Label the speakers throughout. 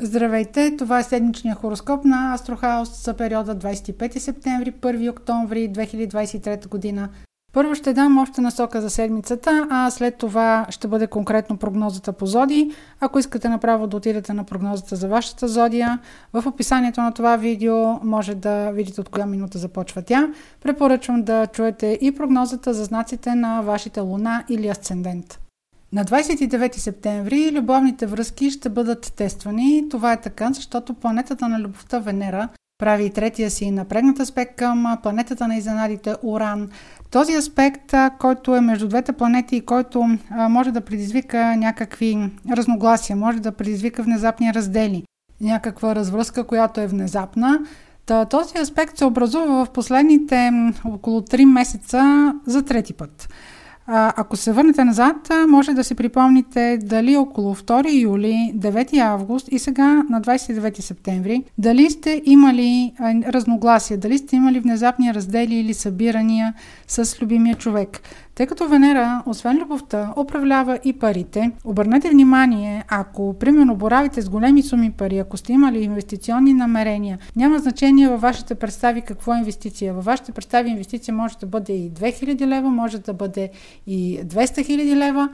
Speaker 1: Здравейте, това е седмичния хороскоп на Астрохаус за периода 25 септември 1 октомври 2023 година. Първо ще дам още насока за седмицата, а след това ще бъде конкретно прогнозата по зодии. Ако искате направо да отидете на прогнозата за вашата зодия, в описанието на това видео може да видите от коя минута започва тя. Препоръчвам да чуете и прогнозата за знаците на вашите луна или асцендент. На 29 септември любовните връзки ще бъдат тествани. Това е така, защото планетата на любовта Венера прави третия си напрегнат аспект към планетата на изненадите Уран. Този аспект, който е между двете планети и който може да предизвика някакви разногласия, може да предизвика внезапни раздели, някаква развръзка, която е внезапна, този аспект се образува в последните около 3 месеца за трети път. Ако се върнете назад, може да си припомните дали около 2 юли, 9 август и сега на 29 септември, дали сте имали разногласия, дали сте имали внезапни раздели или събирания с любимия човек. Тъй като Венера, освен любовта, управлява и парите, обърнете внимание, ако примерно боравите с големи суми пари, ако сте имали инвестиционни намерения, няма значение във вашите представи какво е инвестиция. Във вашите представи инвестиция може да бъде и 2000 лева, може да бъде и 200 000 лева.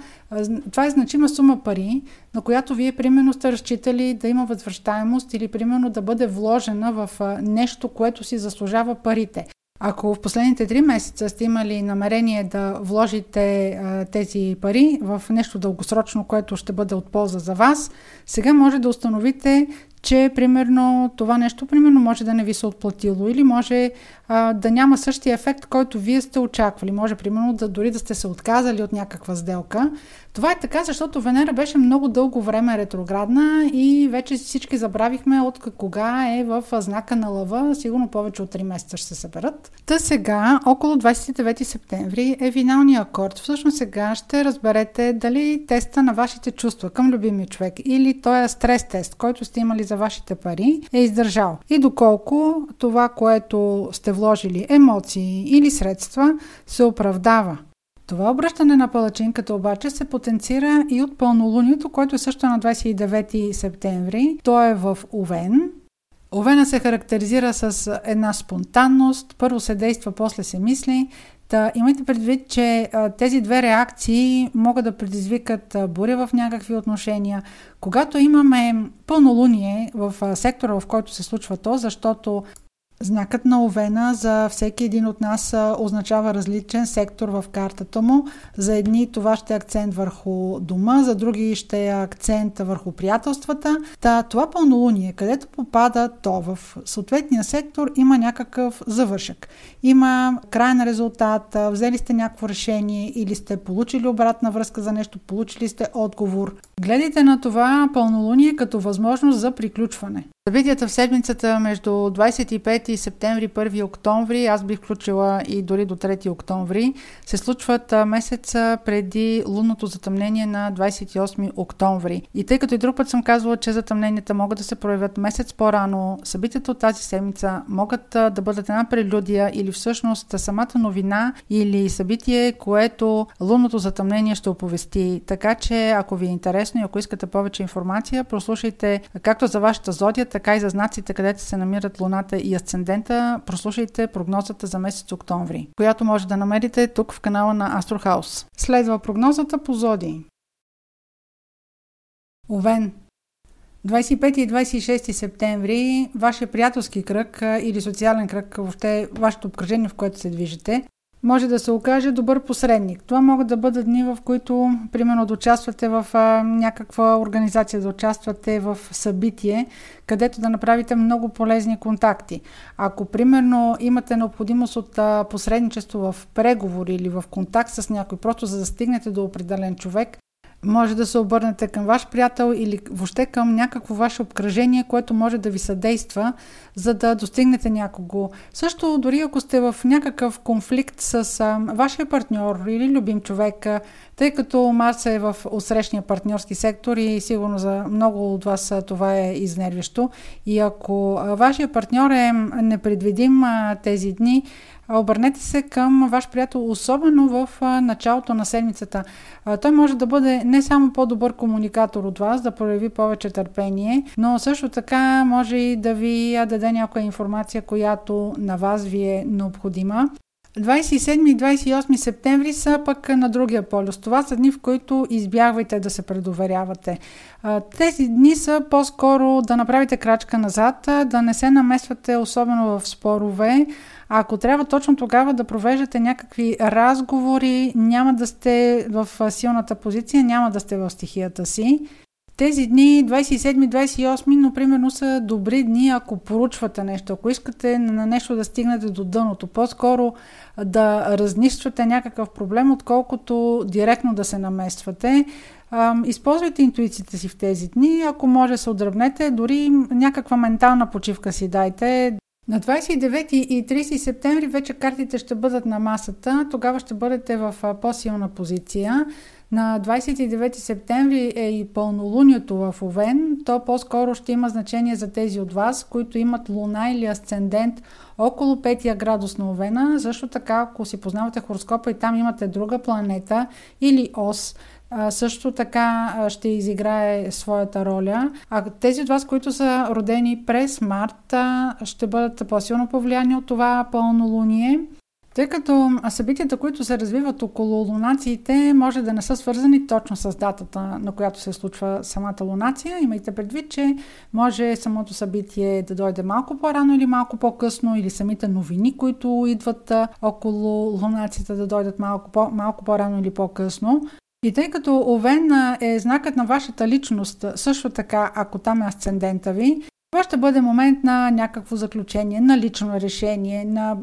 Speaker 1: Това е значима сума пари, на която вие примерно сте разчитали да има възвръщаемост или примерно да бъде вложена в нещо, което си заслужава парите. Ако в последните три месеца сте имали намерение да вложите а, тези пари в нещо дългосрочно, което ще бъде от полза за вас, сега може да установите, че примерно това нещо примерно може да не ви се отплатило или може а, да няма същия ефект, който вие сте очаквали. Може примерно да дори да сте се отказали от някаква сделка. Това е така, защото Венера беше много дълго време ретроградна и вече всички забравихме от кога е в знака на лъва. Сигурно повече от 3 месеца ще се съберат. Та сега, около 29 септември е финалния акорд. Всъщност сега ще разберете дали теста на вашите чувства към любимия човек или този стрес тест, който сте имали за за вашите пари е издържал. И доколко това, което сте вложили емоции или средства, се оправдава. Това обръщане на палачинката обаче се потенцира и от пълнолунието, което е също на 29 септември. То е в Овен. Овена се характеризира с една спонтанност. Първо се действа, после се мисли. Та, имайте предвид, че а, тези две реакции могат да предизвикат а, буря в някакви отношения. Когато имаме пълнолуние в а, сектора, в който се случва то, защото Знакът на Овена за всеки един от нас означава различен сектор в картата му. За едни това ще е акцент върху дома, за други ще е акцент върху приятелствата. Та, това пълнолуние, където попада то в съответния сектор, има някакъв завършък. Има крайен резултат, взели сте някакво решение или сте получили обратна връзка за нещо, получили сте отговор. Гледайте на това пълнолуние като възможност за приключване. Събитията в седмицата между 25 септември и 1 октомври, аз бих включила и дори до 3 октомври, се случват месеца преди лунното затъмнение на 28 октомври. И тъй като и друг път съм казвала, че затъмненията могат да се проявят месец по-рано, събитията от тази седмица могат да бъдат една прелюдия или всъщност самата новина или събитие, което лунното затъмнение ще оповести. Така че, ако ви е интересно и ако искате повече информация, прослушайте както за вашата зодия, така и за знаците, където се намират Луната и Асцендента, прослушайте прогнозата за месец октомври, която може да намерите тук в канала на Астрохаус. Следва прогнозата по зодии. Овен. 25 и 26 септември вашия приятелски кръг или социален кръг, въобще вашето обкръжение, в което се движите, може да се окаже добър посредник. Това могат да бъдат дни, в които, примерно, да участвате в а, някаква организация, да участвате в събитие, където да направите много полезни контакти. Ако, примерно, имате необходимост от а, посредничество в преговори или в контакт с някой, просто за да стигнете до определен човек, може да се обърнете към ваш приятел или въобще към някакво ваше обкръжение, което може да ви съдейства, за да достигнете някого. Също, дори ако сте в някакъв конфликт с а, вашия партньор или любим човек, тъй като Марс е в отсрещния партньорски сектор и сигурно за много от вас това е изнервящо. И ако вашия партньор е непредвидим тези дни, обърнете се към ваш приятел, особено в началото на седмицата. Той може да бъде не само по-добър комуникатор от вас, да прояви повече търпение, но също така може и да ви даде някоя информация, която на вас ви е необходима. 27 и 28 септември са пък на другия полюс. Това са дни, в които избягвайте да се предоверявате. Тези дни са по-скоро да направите крачка назад, да не се намесвате особено в спорове. Ако трябва точно тогава да провеждате някакви разговори, няма да сте в силната позиция, няма да сте в стихията си. Тези дни, 27-28, но примерно са добри дни, ако поручвате нещо, ако искате на нещо да стигнете до дъното. По-скоро да разнищвате някакъв проблем, отколкото директно да се намествате. Използвайте интуицията си в тези дни, ако може се отдръбнете, дори някаква ментална почивка си дайте. На 29 и 30 септември вече картите ще бъдат на масата, тогава ще бъдете в по-силна позиция. На 29 септември е и пълнолунието в Овен. То по-скоро ще има значение за тези от вас, които имат луна или асцендент около 5 градус на Овена. Също така, ако си познавате хороскопа и там имате друга планета или ос, също така ще изиграе своята роля. А тези от вас, които са родени през март, ще бъдат по-силно повлияни от това пълнолуние. Тъй като събитията, които се развиват около лунациите, може да не са свързани точно с датата, на която се случва самата лунация. Имайте предвид, че може самото събитие да дойде малко по-рано или малко по-късно, или самите новини, които идват около лунацията да дойдат малко, по- малко по-рано или по-късно. И тъй като Овен е знакът на вашата личност, също така, ако там е асцендента ви, това ще бъде момент на някакво заключение, на лично решение, на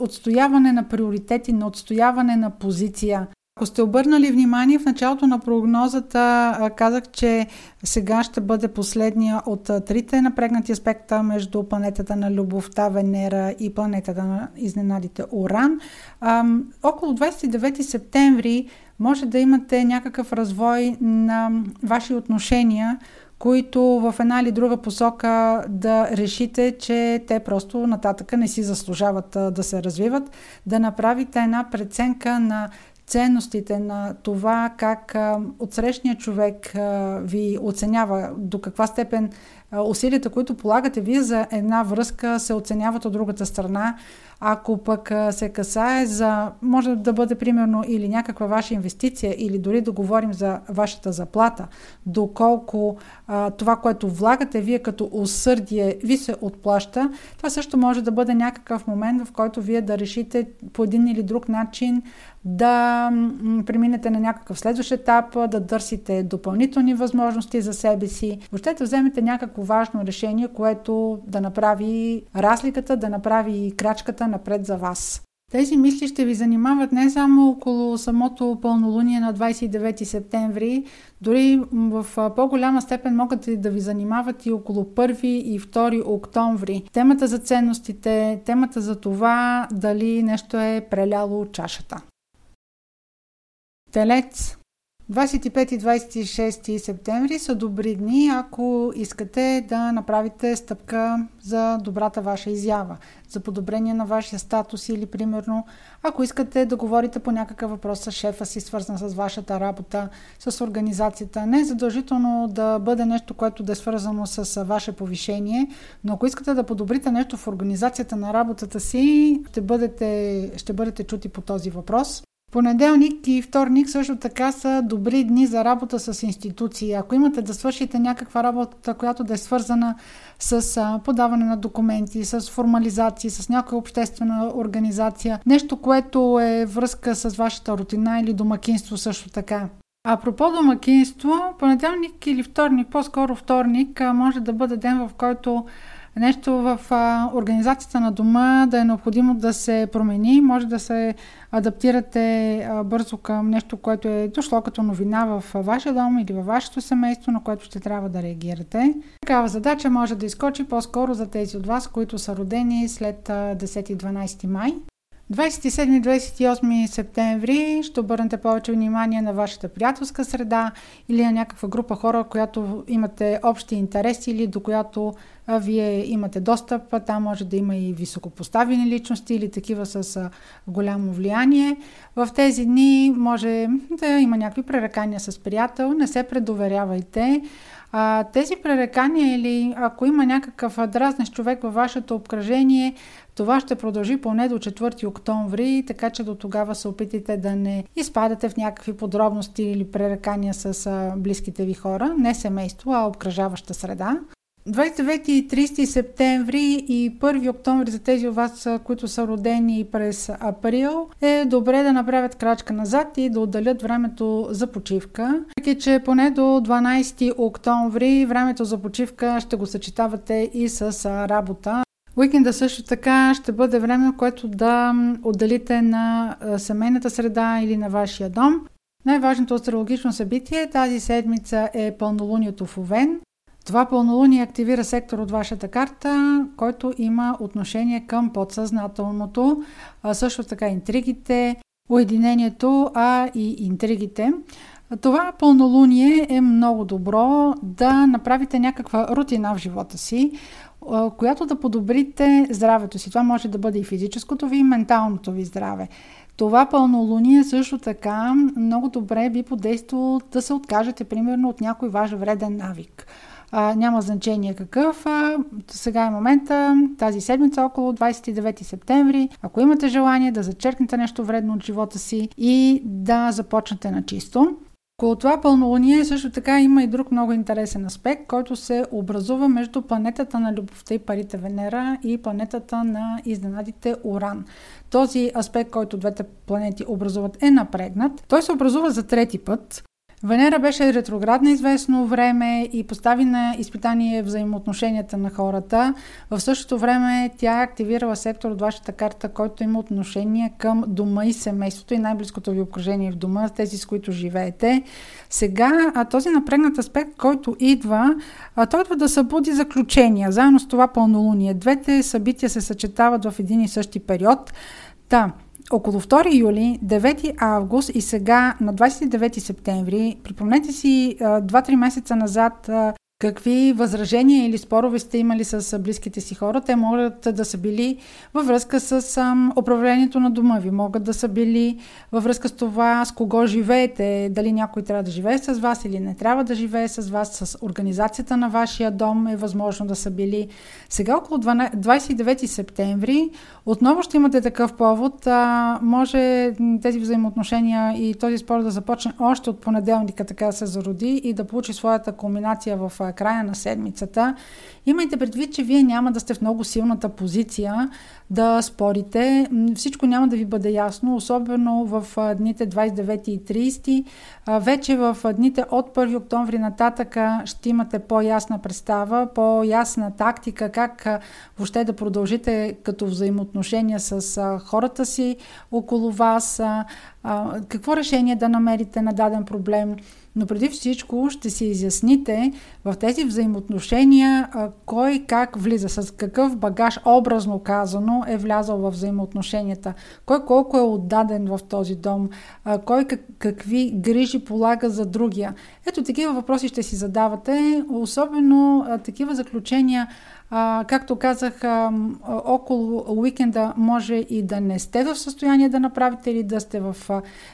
Speaker 1: отстояване на приоритети, на отстояване на позиция. Ако сте обърнали внимание, в началото на прогнозата казах, че сега ще бъде последния от трите напрегнати аспекта между планетата на любовта Венера и планетата на изненадите Оран. около 29 септември може да имате някакъв развой на ваши отношения, които в една или друга посока да решите, че те просто нататъка не си заслужават да се развиват, да направите една преценка на ценностите, на това как отсрещният човек ви оценява, до каква степен усилията, които полагате вие за една връзка, се оценяват от другата страна. Ако пък се касае за, може да бъде примерно или някаква ваша инвестиция, или дори да говорим за вашата заплата, доколко а, това, което влагате вие като усърдие, ви се отплаща, това също може да бъде някакъв момент, в който вие да решите по един или друг начин да преминете на някакъв следващ етап, да търсите допълнителни възможности за себе си. Въобще да вземете някакво важно решение, което да направи разликата, да направи крачката напред за вас. Тези мисли ще ви занимават не само около самото пълнолуние на 29 септември, дори в по-голяма степен могат да ви занимават и около 1 и 2 октомври. Темата за ценностите, темата за това дали нещо е преляло чашата. Телец 25 и 26 септември са добри дни, ако искате да направите стъпка за добрата ваша изява, за подобрение на вашия статус или примерно ако искате да говорите по някакъв въпрос с шефа си, свързан с вашата работа, с организацията. Не е задължително да бъде нещо, което да е свързано с ваше повишение, но ако искате да подобрите нещо в организацията на работата си, ще бъдете, ще бъдете чути по този въпрос. Понеделник и вторник също така са добри дни за работа с институции. Ако имате да свършите някаква работа, която да е свързана с подаване на документи, с формализации, с някаква обществена организация, нещо, което е връзка с вашата рутина или домакинство също така. А пропо домакинство, понеделник или вторник, по-скоро вторник, може да бъде ден, в който нещо в а, организацията на дома да е необходимо да се промени. Може да се адаптирате а, бързо към нещо, което е дошло като новина в вашия дом или във вашето семейство, на което ще трябва да реагирате. Такава задача може да изкочи по-скоро за тези от вас, които са родени след 10-12 май. 27-28 септември ще обърнете повече внимание на вашата приятелска среда или на някаква група хора, която имате общи интереси или до която вие имате достъп. Там може да има и високопоставени личности или такива с голямо влияние. В тези дни може да има някакви пререкания с приятел. Не се предоверявайте. А, тези пререкания или ако има някакъв дразнещ човек във вашето обкръжение, това ще продължи поне до 4 октомври, така че до тогава се опитайте да не изпадате в някакви подробности или пререкания с близките ви хора, не семейство, а обкръжаваща среда. 29 и 30 септември и 1 октомври за тези от вас, които са родени през април, е добре да направят крачка назад и да отделят времето за почивка. Въпреки, че поне до 12 октомври времето за почивка ще го съчетавате и с работа. Уикенда също така ще бъде време, което да отделите на семейната среда или на вашия дом. Най-важното астрологично събитие тази седмица е пълнолунието в Овен. Това пълнолуние активира сектор от вашата карта, който има отношение към подсъзнателното, а също така интригите, уединението, а и интригите. Това пълнолуние е много добро да направите някаква рутина в живота си, която да подобрите здравето си. Това може да бъде и физическото ви, и менталното ви здраве. Това пълнолуние също така много добре би подействало да се откажете, примерно, от някой ваш вреден навик. А, няма значение какъв. А, сега е момента, тази седмица, около 29 септември, ако имате желание да зачеркнете нещо вредно от живота си и да започнете на чисто. Около това пълнолуние също така има и друг много интересен аспект, който се образува между планетата на любовта и парите Венера и планетата на изненадите Уран. Този аспект, който двете планети образуват е напрегнат. Той се образува за трети път. Венера беше ретроградна известно време и постави на изпитание взаимоотношенията на хората. В същото време тя активирала сектор от вашата карта, който има отношение към дома и семейството и най-близкото ви обкръжение в дома, тези с които живеете. Сега този напрегнат аспект, който идва, той идва да събуди заключения. Заедно с това пълнолуние. Двете събития се съчетават в един и същи период. Да, около 2 юли, 9 август и сега на 29 септември, припомнете си 2-3 месеца назад какви възражения или спорове сте имали с близките си хора. Те могат да са били във връзка с управлението на дома ви, могат да са били във връзка с това с кого живеете, дали някой трябва да живее с вас или не трябва да живее с вас, с организацията на вашия дом е възможно да са били. Сега около 12, 29 септември отново ще имате такъв повод. А, може тези взаимоотношения и този спор да започне още от понеделника, така да се зароди и да получи своята кулминация в края на седмицата, имайте предвид, че вие няма да сте в много силната позиция да спорите. Всичко няма да ви бъде ясно, особено в дните 29 и 30. Вече в дните от 1 октомври нататъка ще имате по-ясна представа, по-ясна тактика как въобще да продължите като взаимоотношения с хората си около вас, какво решение да намерите на даден проблем. Но преди всичко ще си изясните в тези взаимоотношения кой как влиза, с какъв багаж, образно казано, е влязал в взаимоотношенията, кой колко е отдаден в този дом, кой как, какви грижи полага за другия. Ето такива въпроси ще си задавате, особено такива заключения както казах, около уикенда може и да не сте в състояние да направите или да сте в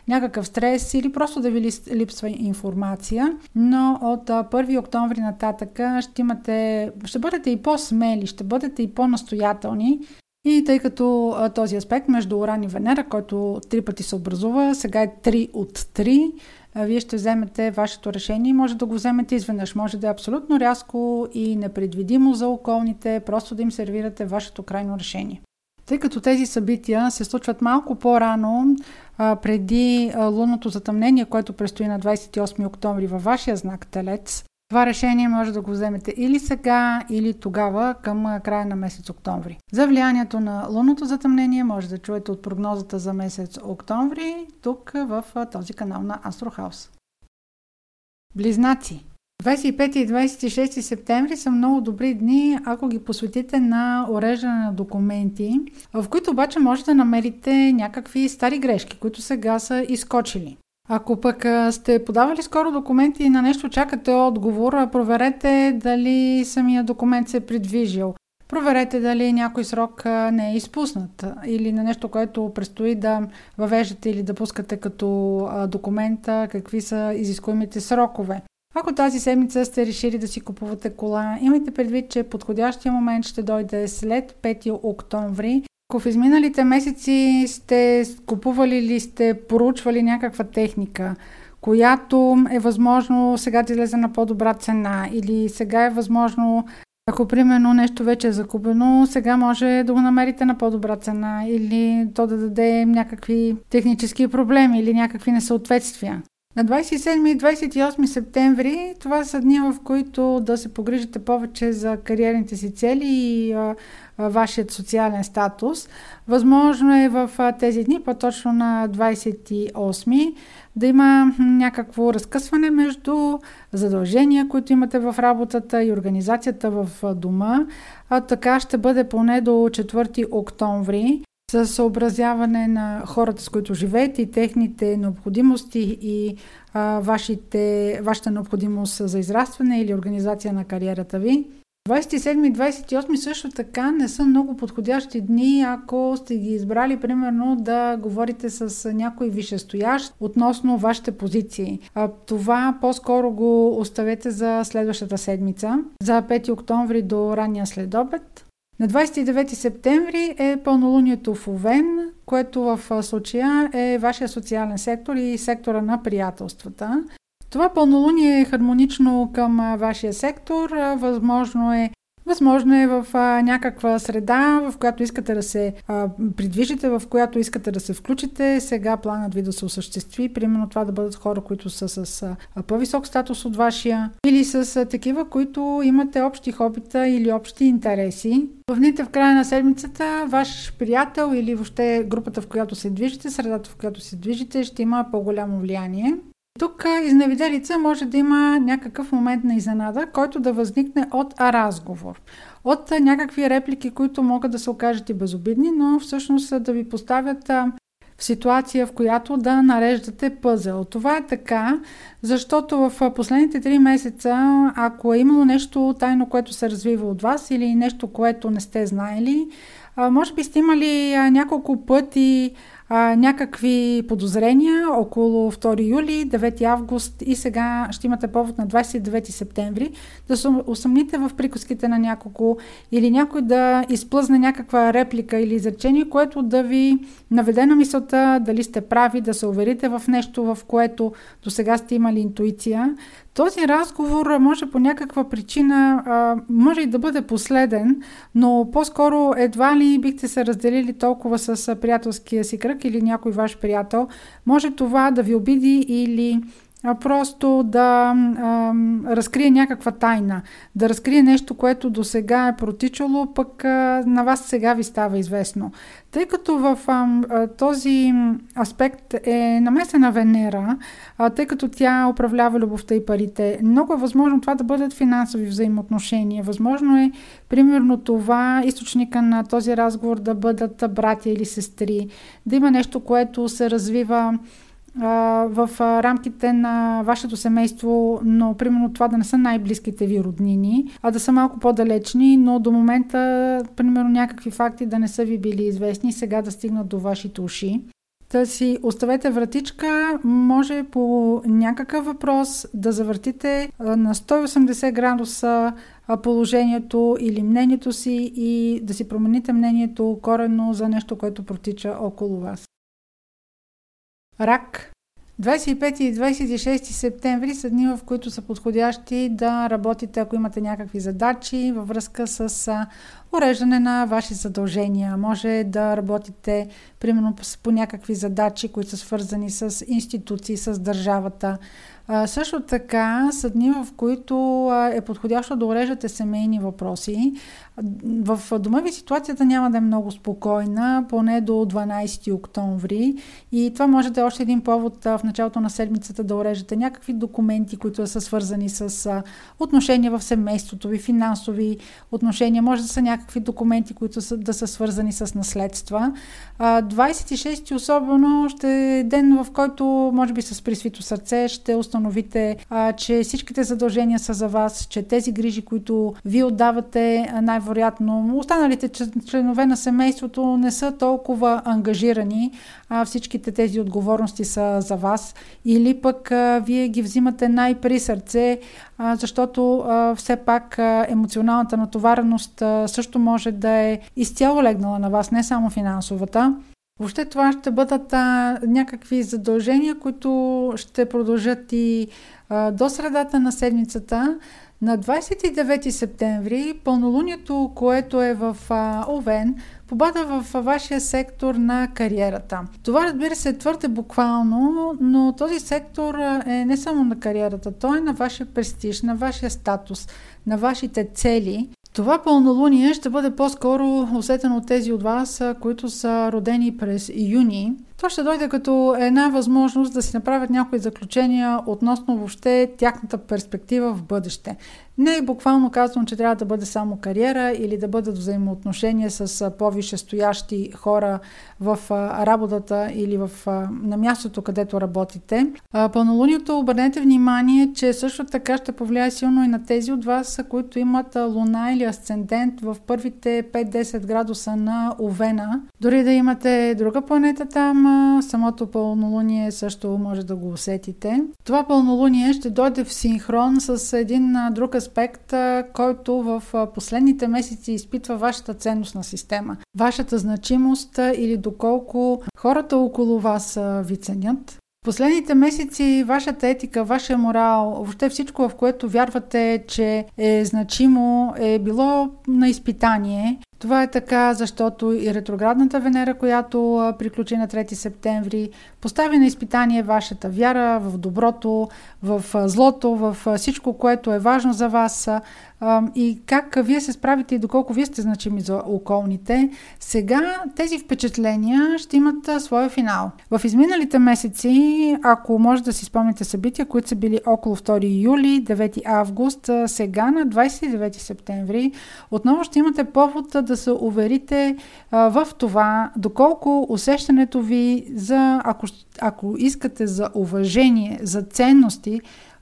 Speaker 1: някакъв стрес или просто да ви липсва информация, но от а, 1 октомври нататък ще имате, ще бъдете и по-смели, ще бъдете и по-настоятелни и тъй като а, този аспект между Уран и Венера, който три пъти се образува, сега е 3 от 3, вие ще вземете вашето решение и може да го вземете изведнъж. Може да е абсолютно рязко и непредвидимо за околните, просто да им сервирате вашето крайно решение. Тъй като тези събития се случват малко по-рано, а, преди а, лунното затъмнение, което предстои на 28 октомври във вашия знак Телец, това решение може да го вземете или сега, или тогава, към края на месец октомври. За влиянието на лунното затъмнение може да чуете от прогнозата за месец октомври, тук в този канал на Астрохаус. Близнаци 25 и 26 септември са много добри дни, ако ги посветите на уреждане на документи, в които обаче може да намерите някакви стари грешки, които сега са изкочили. Ако пък сте подавали скоро документи и на нещо чакате отговор, проверете дали самия документ се е придвижил. Проверете дали някой срок не е изпуснат или на нещо, което предстои да въвеждате или да пускате като документа, какви са изискуемите срокове. Ако тази седмица сте решили да си купувате кола, имайте предвид, че подходящия момент ще дойде след 5 октомври. Ако в изминалите месеци сте купували или сте поручвали някаква техника, която е възможно сега да излезе на по-добра цена или сега е възможно ако примерно нещо вече е закупено, сега може да го намерите на по-добра цена или то да даде някакви технически проблеми или някакви несъответствия. На 27 и 28 септември това са дни, в които да се погрижите повече за кариерните си цели и вашият социален статус. Възможно е в тези дни, по-точно на 28 да има някакво разкъсване между задължения, които имате в работата и организацията в дома. А така ще бъде поне до 4 октомври за съобразяване на хората, с които живеете и техните необходимости и а, вашите, вашата необходимост за израстване или организация на кариерата ви. 27 и 28 също така не са много подходящи дни, ако сте ги избрали, примерно, да говорите с някой висшестоящ относно вашите позиции. А, това по-скоро го оставете за следващата седмица, за 5 октомври до ранния следобед. На 29 септември е пълнолунието в Овен, което в случая е вашия социален сектор и сектора на приятелствата. Това пълнолуние е хармонично към вашия сектор. Възможно е Възможно е в а, някаква среда, в която искате да се а, придвижите, в която искате да се включите. Сега планът ви да се осъществи. Примерно това да бъдат хора, които са с а, по-висок статус от вашия или с а, такива, които имате общи хобита или общи интереси. В дните в края на седмицата ваш приятел или въобще групата, в която се движите, средата, в която се движите, ще има по-голямо влияние. Тук изневиделица може да има някакъв момент на изненада, който да възникне от разговор. От някакви реплики, които могат да се окажат и безобидни, но всъщност да ви поставят в ситуация, в която да нареждате пъзел. Това е така, защото в последните три месеца, ако е имало нещо тайно, което се развива от вас или нещо, което не сте знаели, може би сте имали няколко пъти някакви подозрения около 2 юли, 9 август и сега ще имате повод на 29 септември да се усъмните в приказките на няколко или някой да изплъзне някаква реплика или изречение, което да ви наведе на мисълта дали сте прави, да се уверите в нещо, в което до сега сте имали интуиция. Този разговор може по някаква причина, може и да бъде последен, но по-скоро едва ли бихте се разделили толкова с приятелския си кръг или някой ваш приятел. Може това да ви обиди или а просто да а, разкрие някаква тайна, да разкрие нещо, което до сега е протичало, пък а, на вас сега ви става известно. Тъй като в а, този аспект е намесена Венера, а, тъй като тя управлява любовта и парите, много е възможно това да бъдат финансови взаимоотношения. Възможно е, примерно, това източника на този разговор да бъдат братя или сестри, да има нещо, което се развива в рамките на вашето семейство, но примерно това да не са най-близките ви роднини, а да са малко по-далечни, но до момента, примерно някакви факти да не са ви били известни, сега да стигнат до вашите уши. Та си оставете вратичка, може по някакъв въпрос да завъртите на 180 градуса положението или мнението си и да си промените мнението коренно за нещо, което протича около вас. Рак. 25 и 26 септември са дни, в които са подходящи да работите, ако имате някакви задачи във връзка с уреждане на ваши задължения. Може да работите, примерно, по някакви задачи, които са свързани с институции, с държавата. А, също така са дни, в които е подходящо да уреждате семейни въпроси. В дома ви ситуацията няма да е много спокойна, поне до 12 октомври. И това може да е още един повод в началото на седмицата да уреждате някакви документи, които са свързани с отношения в семейството ви, финансови отношения. Може да са някакви документи, които са, да са свързани с наследства. 26 особено ще е ден, в който може би с присвито сърце ще установите, че всичките задължения са за вас, че тези грижи, които ви отдавате, най вероятно останалите членове на семейството не са толкова ангажирани, а всичките тези отговорности са за вас или пък а, вие ги взимате най-при сърце, а, защото а, все пак а, емоционалната натовареност а, също може да е изцяло легнала на вас, не само финансовата. Въобще това ще бъдат а, някакви задължения, които ще продължат и а, до средата на седмицата. На 29 септември пълнолунието, което е в а, Овен, попада в вашия сектор на кариерата. Това разбира се е твърде буквално, но този сектор е не само на кариерата, той е на вашия престиж, на вашия статус, на вашите цели. Това пълнолуние ще бъде по-скоро усетено от тези от вас, които са родени през юни. То ще дойде като една възможност да си направят някои заключения относно въобще тяхната перспектива в бъдеще. Не е буквално казвам, че трябва да бъде само кариера или да бъдат взаимоотношения с повише стоящи хора в работата или в, на мястото, където работите. Пълнолунието обърнете внимание, че също така ще повлияе силно и на тези от вас, които имат луна или асцендент в първите 5-10 градуса на Овена. Дори да имате друга планета там, самото пълнолуние също може да го усетите. Това пълнолуние ще дойде в синхрон с един друг аспект, който в последните месеци изпитва вашата ценностна система, вашата значимост или доколко хората около вас ви ценят. Последните месеци вашата етика, вашия морал, въобще всичко, в което вярвате, че е значимо, е било на изпитание. Това е така, защото и ретроградната Венера, която приключи на 3 септември, постави на изпитание вашата вяра в доброто, в злото, в всичко, което е важно за вас и как вие се справите и доколко вие сте значими за околните. Сега тези впечатления ще имат своя финал. В изминалите месеци, ако може да си спомните събития, които са били около 2 юли, 9 август, сега на 29 септември, отново ще имате повод да се уверите в това, доколко усещането ви за, ако, ако искате за уважение, за ценности,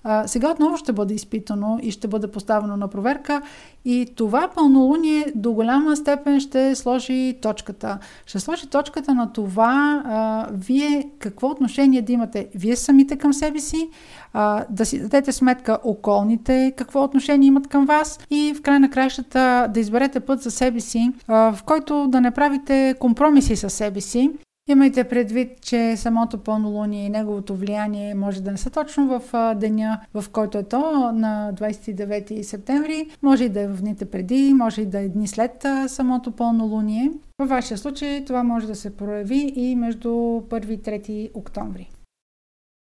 Speaker 1: а, сега отново ще бъде изпитано и ще бъде поставено на проверка и това пълнолуние до голяма степен ще сложи точката. Ще сложи точката на това а, вие какво отношение да имате вие самите към себе си, а, да си дадете сметка околните какво отношение имат към вас и в край на краищата да изберете път за себе си, а, в който да не правите компромиси с себе си, Имайте предвид, че самото пълнолуние и неговото влияние може да не са точно в деня, в който е то, на 29 септември. Може и да е в дните преди, може и да е дни след самото пълнолуние. Във вашия случай това може да се прояви и между 1 и 3 октомври.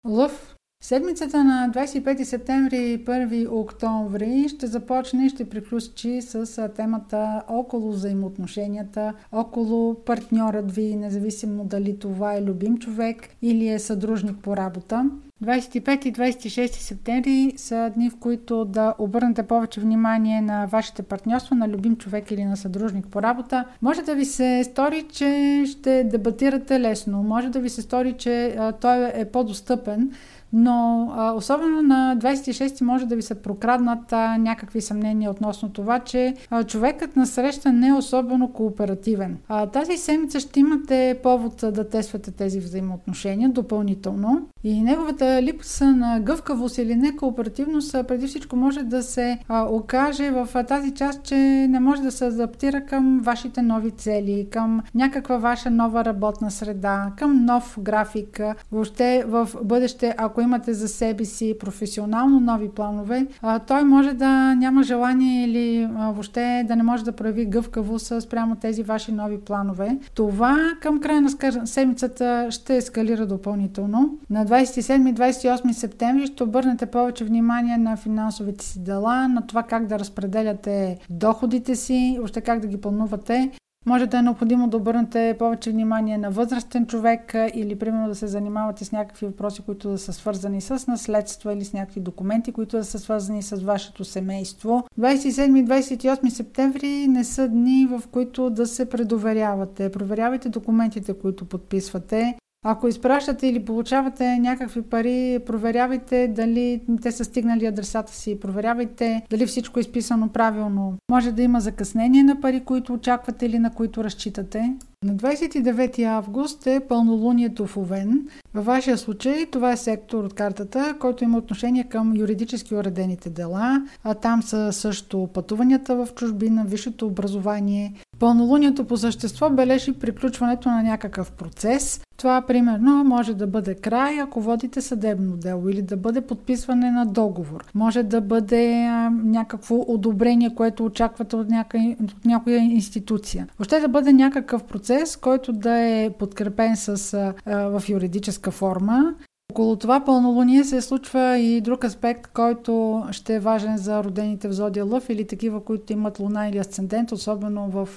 Speaker 1: Лъв Седмицата на 25 септември и 1 октомври ще започне и ще приключи с темата около взаимоотношенията, около партньорът ви, независимо дали това е любим човек или е съдружник по работа. 25 и 26 септември са дни, в които да обърнете повече внимание на вашите партньорства, на любим човек или на съдружник по работа. Може да ви се стори, че ще дебатирате лесно, може да ви се стори, че той е по-достъпен, но а, особено на 26 може да ви се прокраднат а, някакви съмнения относно това, че а, човекът на среща не е особено кооперативен. А, тази седмица ще имате повод да тествате тези взаимоотношения допълнително и неговата липса на гъвкавост или некооперативност преди всичко може да се а, окаже в а, тази част, че не може да се адаптира към вашите нови цели, към някаква ваша нова работна среда, към нов график. Въобще в бъдеще, ако ако имате за себе си професионално нови планове, той може да няма желание или въобще да не може да прояви гъвкавост спрямо тези ваши нови планове. Това към края на седмицата ще ескалира допълнително. На 27-28 септември ще обърнете повече внимание на финансовите си дела, на това как да разпределяте доходите си, още как да ги планувате. Може да е необходимо да обърнете повече внимание на възрастен човек или примерно да се занимавате с някакви въпроси, които да са свързани с наследство или с някакви документи, които да са свързани с вашето семейство. 27-28 септември не са дни, в които да се предоверявате. Проверявайте документите, които подписвате. Ако изпращате или получавате някакви пари, проверявайте дали те са стигнали адресата си, проверявайте дали всичко е изписано правилно. Може да има закъснение на пари, които очаквате или на които разчитате. На 29 август е пълнолунието в Овен. Във вашия случай това е сектор от картата, който има отношение към юридически уредените дела, а там са също пътуванията в чужбина, висшето образование. Пълнолунието по същество бележи приключването на някакъв процес. Това, примерно, може да бъде край, ако водите съдебно дело или да бъде подписване на договор. Може да бъде а, някакво одобрение, което очаквате от, няка, от някоя институция. Въобще да бъде някакъв процес, който да е подкрепен с, а, в юридическа форма. Около това пълнолуние се случва и друг аспект, който ще е важен за родените в Зодия Лъв или такива, които имат луна или асцендент, особено в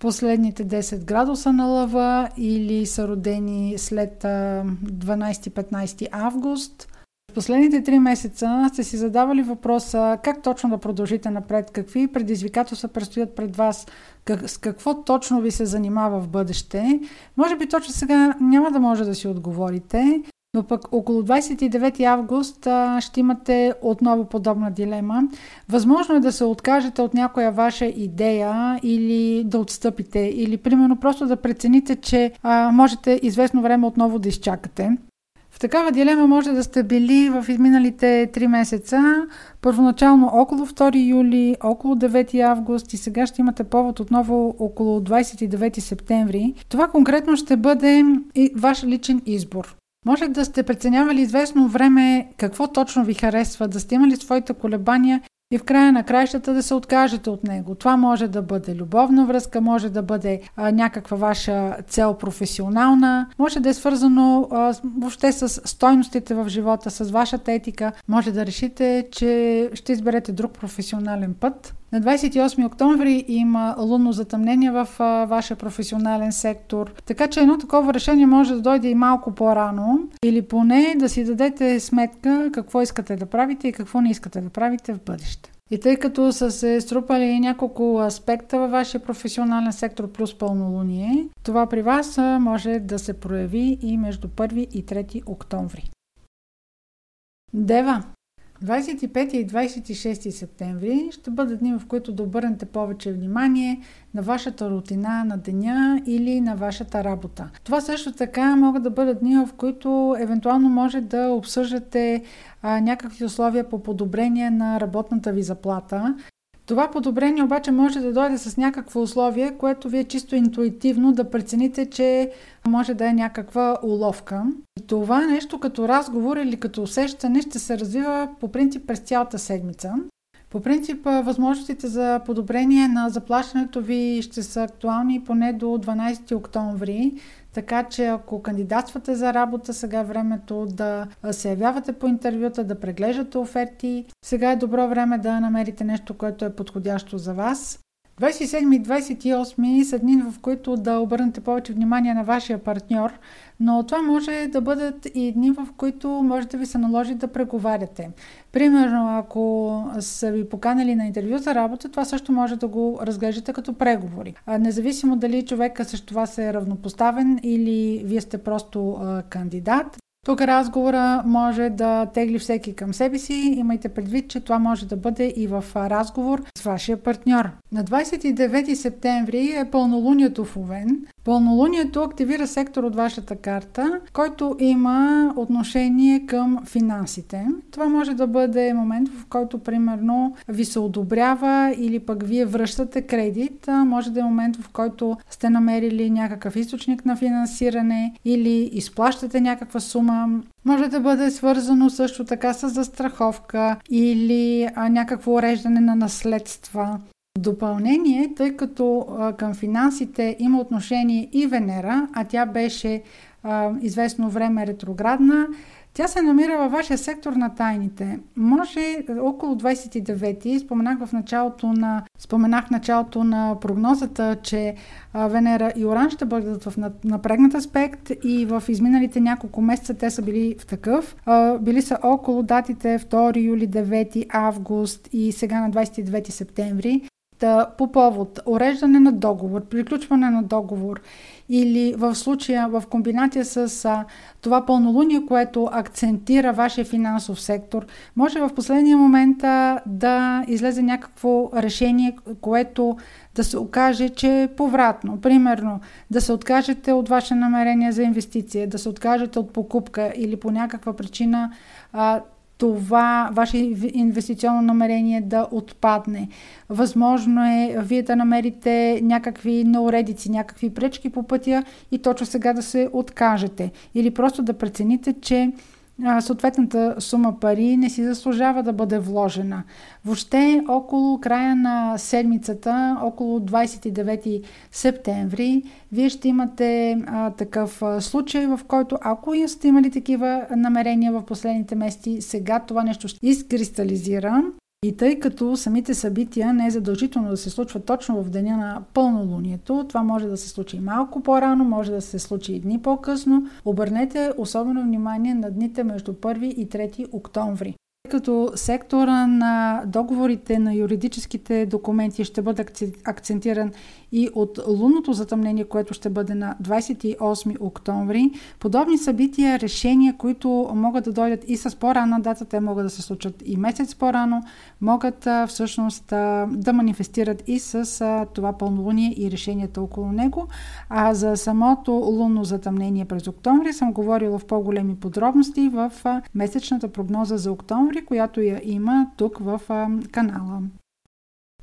Speaker 1: последните 10 градуса на лъва или са родени след 12-15 август. В последните 3 месеца сте си задавали въпроса как точно да продължите напред, какви предизвикателства предстоят пред вас, как, с какво точно ви се занимава в бъдеще. Може би точно сега няма да може да си отговорите, но пък около 29 август а, ще имате отново подобна дилема. Възможно е да се откажете от някоя ваша идея или да отстъпите, или примерно просто да прецените, че а, можете известно време отново да изчакате. В такава дилема може да сте били в изминалите 3 месеца, първоначално около 2 юли, около 9 август и сега ще имате повод отново около 29 септември. Това конкретно ще бъде и ваш личен избор. Може да сте преценявали известно време какво точно ви харесва, да сте имали своите колебания и в края на краищата да се откажете от него. Това може да бъде любовна връзка, може да бъде а, някаква ваша цел професионална, може да е свързано а, въобще с стойностите в живота, с вашата етика. Може да решите, че ще изберете друг професионален път. На 28 октомври има лунно затъмнение в вашия професионален сектор, така че едно такова решение може да дойде и малко по-рано, или поне да си дадете сметка какво искате да правите и какво не искате да правите в бъдеще. И тъй като са се струпали няколко аспекта във вашия професионален сектор плюс пълнолуние, това при вас може да се прояви и между 1 и 3 октомври. Дева 25 и 26 септември ще бъдат дни, в които да обърнете повече внимание на вашата рутина на деня или на вашата работа. Това също така могат да бъдат дни, в които евентуално може да обсъждате а, някакви условия по подобрение на работната ви заплата това подобрение обаче може да дойде с някакво условие, което вие чисто интуитивно да прецените, че може да е някаква уловка. И това нещо като разговор или като усещане ще се развива по принцип през цялата седмица. По принцип, възможностите за подобрение на заплащането ви ще са актуални поне до 12 октомври, така че ако кандидатствате за работа, сега е времето да се явявате по интервюта, да преглеждате оферти. Сега е добро време да намерите нещо, което е подходящо за вас. 27 и 28 са дни, в които да обърнете повече внимание на вашия партньор, но това може да бъдат и дни, в които може да ви се наложи да преговаряте. Примерно, ако са ви поканали на интервю за работа, това също може да го разглеждате като преговори. Независимо дали човека също това се е равнопоставен или вие сте просто кандидат, тук разговора може да тегли всеки към себе си. Имайте предвид, че това може да бъде и в разговор с вашия партньор. На 29 септември е пълнолунието в Овен. Пълнолунието активира сектор от вашата карта, който има отношение към финансите. Това може да бъде момент, в който примерно ви се одобрява или пък вие връщате кредит. Може да е момент, в който сте намерили някакъв източник на финансиране или изплащате някаква сума. Може да бъде свързано също така с застраховка или а, някакво уреждане на наследства. Допълнение, тъй като а, към финансите има отношение и Венера, а тя беше а, известно време ретроградна, тя се намира във вашия сектор на тайните. Може около 29-ти, споменах в началото на, споменах началото на прогнозата, че Венера и Оран ще бъдат в напрегнат аспект и в изминалите няколко месеца те са били в такъв. Били са около датите 2 юли, 9 август и сега на 29 септември. По повод уреждане на договор, приключване на договор или в случая в комбинация с а, това пълнолуние, което акцентира вашия финансов сектор, може в последния момент а, да излезе някакво решение, което да се окаже, че е повратно. Примерно, да се откажете от ваше намерение за инвестиция, да се откажете от покупка или по някаква причина а, това ваше инвестиционно намерение да отпадне. Възможно е вие да намерите някакви науредици, някакви пречки по пътя и точно сега да се откажете. Или просто да прецените, че съответната сума пари не си заслужава да бъде вложена. Въобще около края на седмицата, около 29 септември, вие ще имате а, такъв а, случай, в който ако сте имали такива намерения в последните месеци, сега това нещо ще изкристализира и тъй като самите събития не е задължително да се случват точно в деня на пълнолунието, това може да се случи малко по-рано, може да се случи и дни по-късно, обърнете особено внимание на дните между 1 и 3 октомври. Като сектора на договорите на юридическите документи ще бъде акцентиран и от лунното затъмнение, което ще бъде на 28 октомври. Подобни събития, решения, които могат да дойдат и с по-рана дата, те могат да се случат и месец по-рано, могат всъщност да манифестират и с това пълнолуние и решенията около него. А за самото лунно затъмнение през октомври съм говорила в по-големи подробности в месечната прогноза за октомври, която я има тук в канала.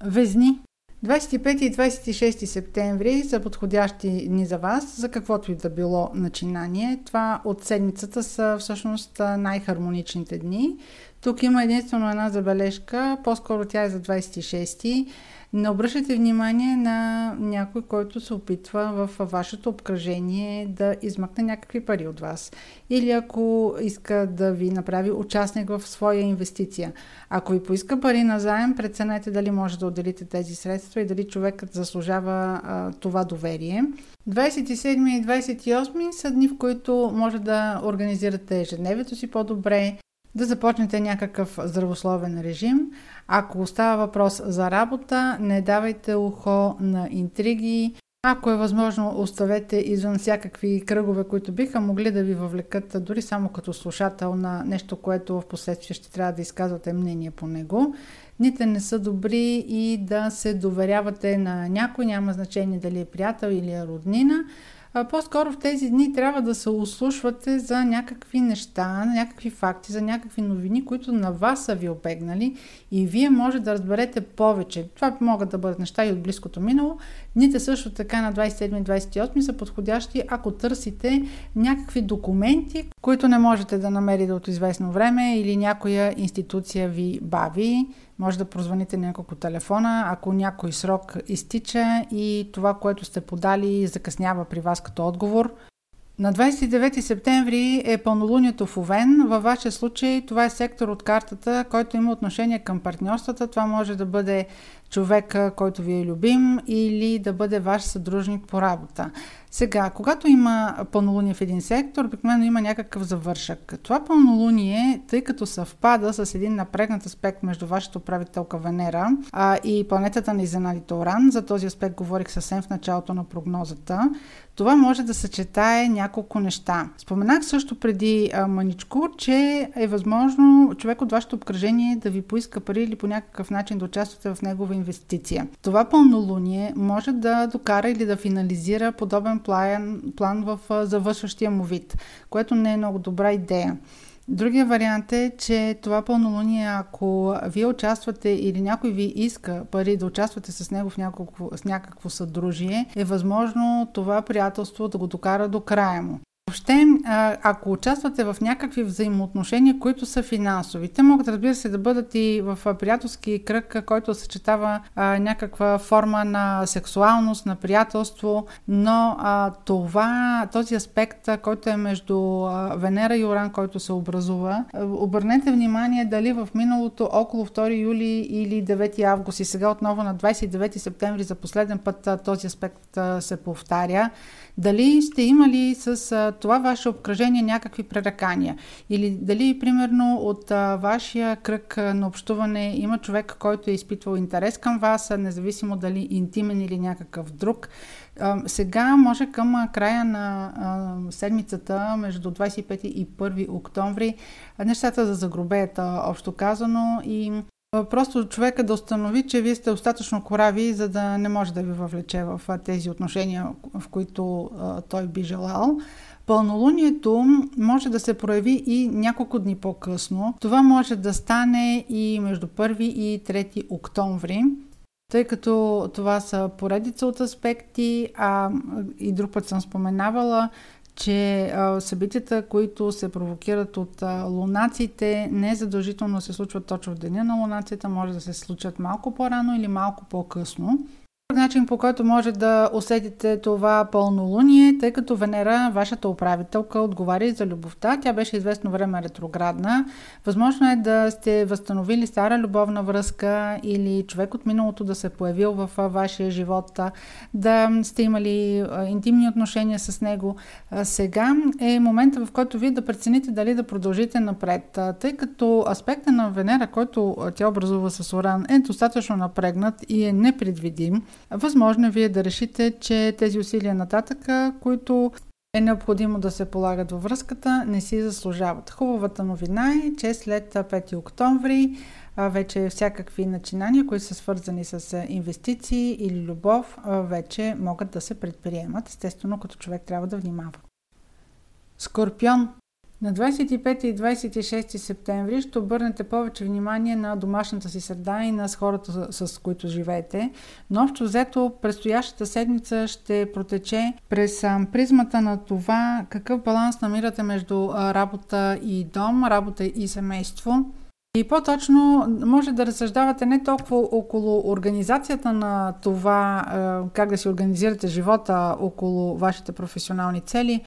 Speaker 1: Везни 25 и 26 септември са подходящи дни за вас, за каквото и да било начинание. Това от седмицата са всъщност най-хармоничните дни. Тук има единствено една забележка, по-скоро тя е за 26 не обръщайте внимание на някой, който се опитва в вашето обкръжение да измъкне някакви пари от вас. Или ако иска да ви направи участник в своя инвестиция. Ако ви поиска пари на заем, преценете дали може да отделите тези средства и дали човекът заслужава а, това доверие. 27 и 28 са дни, в които може да организирате ежедневието си по-добре, да започнете някакъв здравословен режим. Ако остава въпрос за работа, не давайте ухо на интриги. Ако е възможно, оставете извън всякакви кръгове, които биха могли да ви въвлекат дори само като слушател на нещо, което в последствие ще трябва да изказвате мнение по него. Дните не са добри и да се доверявате на някой, няма значение дали е приятел или е роднина а, по-скоро в тези дни трябва да се услушвате за някакви неща, някакви факти, за някакви новини, които на вас са ви обегнали и вие може да разберете повече. Това могат да бъдат неща и от близкото минало. Дните също така на 27-28 са подходящи, ако търсите някакви документи, които не можете да намерите от известно време или някоя институция ви бави може да прозвоните няколко телефона, ако някой срок изтича и това, което сте подали, закъснява при вас като отговор. На 29 септември е пълнолунието в Овен. Във вашия случай това е сектор от картата, който има отношение към партньорствата. Това може да бъде човека, който ви е любим или да бъде ваш съдружник по работа. Сега, когато има пълнолуние в един сектор, обикновено има някакъв завършък. Това пълнолуние, тъй като съвпада с един напрегнат аспект между вашата управителка Венера а, и планетата на изненадите Оран, за този аспект говорих съвсем в началото на прогнозата, това може да съчетае няколко неща. Споменах също преди а, маничко, че е възможно човек от вашето обкръжение да ви поиска пари или по някакъв начин да участвате в негова инвестиция. Това пълнолуние може да докара или да финализира подобен план, план в завършващия му вид, което не е много добра идея. Другия вариант е, че това пълнолуние, ако вие участвате или някой ви иска пари да участвате с него в някакво, с някакво съдружие, е възможно това приятелство да го докара до края му. Въобще, ако участвате в някакви взаимоотношения, които са финансови, те могат, разбира се, да бъдат и в приятелски кръг, който съчетава а, някаква форма на сексуалност, на приятелство, но а, това, този аспект, който е между а, Венера и Оран, който се образува, обърнете внимание дали в миналото около 2 юли или 9 август и сега отново на 29 септември за последен път този аспект се повтаря. Дали сте имали с а, това ваше обкръжение някакви пререкания? Или дали, примерно, от а, вашия кръг на общуване има човек, който е изпитвал интерес към вас, независимо дали интимен или някакъв друг? А, сега може към края на а, седмицата, между 25 и 1 октомври, нещата да загробеят, общо казано, и Просто човека да установи, че вие сте достатъчно корави, за да не може да ви въвлече в тези отношения, в които той би желал. Пълнолунието може да се прояви и няколко дни по-късно. Това може да стане и между 1 и 3 октомври тъй като това са поредица от аспекти, а и друг път съм споменавала, че събитията, които се провокират от а, лунациите, не задължително се случват точно в деня на лунацията, може да се случат малко по-рано или малко по-късно начин, по който може да усетите това пълнолуние, тъй като Венера, вашата управителка, отговаря и за любовта. Тя беше известно време ретроградна. Възможно е да сте възстановили стара любовна връзка или човек от миналото да се е появил в вашия живот, да сте имали интимни отношения с него. Сега е момента, в който вие да прецените дали да продължите напред, тъй като аспекта на Венера, който тя образува с Оран, е достатъчно напрегнат и е непредвидим. Възможно е вие да решите, че тези усилия нататък, които е необходимо да се полагат във връзката, не си заслужават. Хубавата новина е, че след 5 октомври вече всякакви начинания, които са свързани с инвестиции или любов, вече могат да се предприемат. Естествено, като човек трябва да внимава. Скорпион на 25 и 26 септември ще обърнете повече внимание на домашната си среда и на хората, с които живеете, но общо взето предстоящата седмица ще протече през призмата на това какъв баланс намирате между работа и дом, работа и семейство. И по-точно може да разсъждавате не толкова около организацията на това, как да си организирате живота около вашите професионални цели,